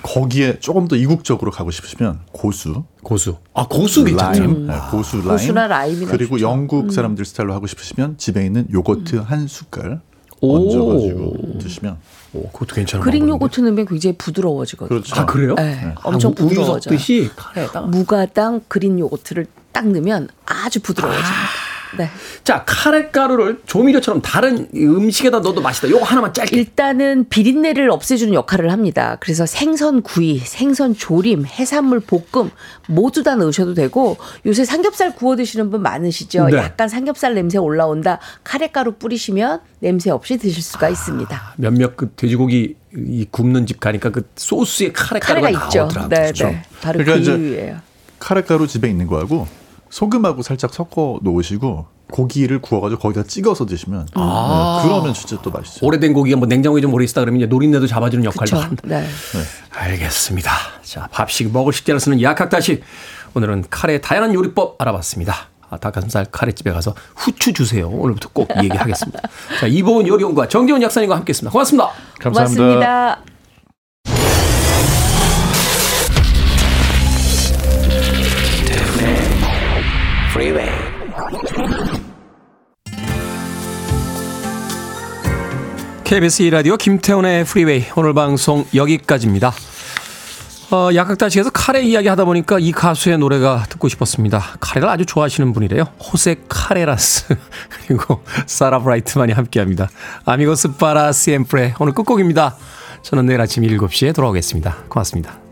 거기에 조금 더 이국적으로 가고 싶으시면 고수,
고수. 아 고수 괜찮죠.
라임, 네, 고수 라임,
고수나 라임이나
그리고
좋죠.
영국 사람들 스타일로 하고 싶으시면 집에 있는 요거트 한 숟갈
오.
얹어가지고 드시면
오, 그것도 괜찮은
그릭. 요거트 넣으면 굉장히 부드러워지거든요.
그렇죠.
아 그래요?
네, 엄청
아,
부드러워져요.
섞듯이 카레에다가.
무가당 그린 요거트를 딱 넣으면 아주 부드러워집니다. 네.
자 카레 가루를 조미료처럼 다른 음식에다 넣어도 맛있다. 요거 하나만 짧게.
일단은 비린내를 없애주는 역할을 합니다. 그래서 생선 구이, 생선 조림, 해산물 볶음 모두 다 넣으셔도 되고 요새 삼겹살 구워 드시는 분 많으시죠.
네.
약간 삼겹살 냄새 올라온다. 카레가루 뿌리시면 냄새 없이 드실 수가 있습니다.
몇몇 그 돼지고기 이 굽는 집 가니까 그 소스에 카레 가루가
카레가 있죠.
나오더라고요.
네,
그렇죠?
네. 바로
그러니까
그 이유예요.
카레가루 집에 있는 거하고 소금하고 살짝 섞어 놓으시고 고기를 구워가지고 거기다 찍어서 드시면
아.
네, 그러면 진짜 또 맛있어요.
오래된 고기가 뭐 냉장고에 좀 오래 있다 그러면 이제 노린내도 잡아주는 역할도. 한다.
네.
알겠습니다. 자, 밥식 먹을 식재를 쓰는 약학다식. 오늘은 카레의 다양한 요리법 알아봤습니다. 아, 닭가슴살 카레집에 가서 후추 주세요. 오늘부터 꼭 얘기하겠습니다. 자, 이보은 요리연구가 정재훈 약사님과 함께했습니다. 고맙습니다.
감사합니다.
고맙습니다.
Freeway.
KBS 2라디오 김태훈의 프리웨이 오늘 방송 여기까지입니다. 어, 약학다식에서 카레 이야기 하다 보니까 이 가수의 노래가 듣고 싶었습니다. 카레를 아주 좋아하시는 분이래요. 호세 카레라스 <laughs> 그리고 사라 브라이트만이 함께합니다. 아미고스 파라 시엠프레 오늘 끝곡입니다. 저는 내일 아침 7시에 돌아오겠습니다. 고맙습니다.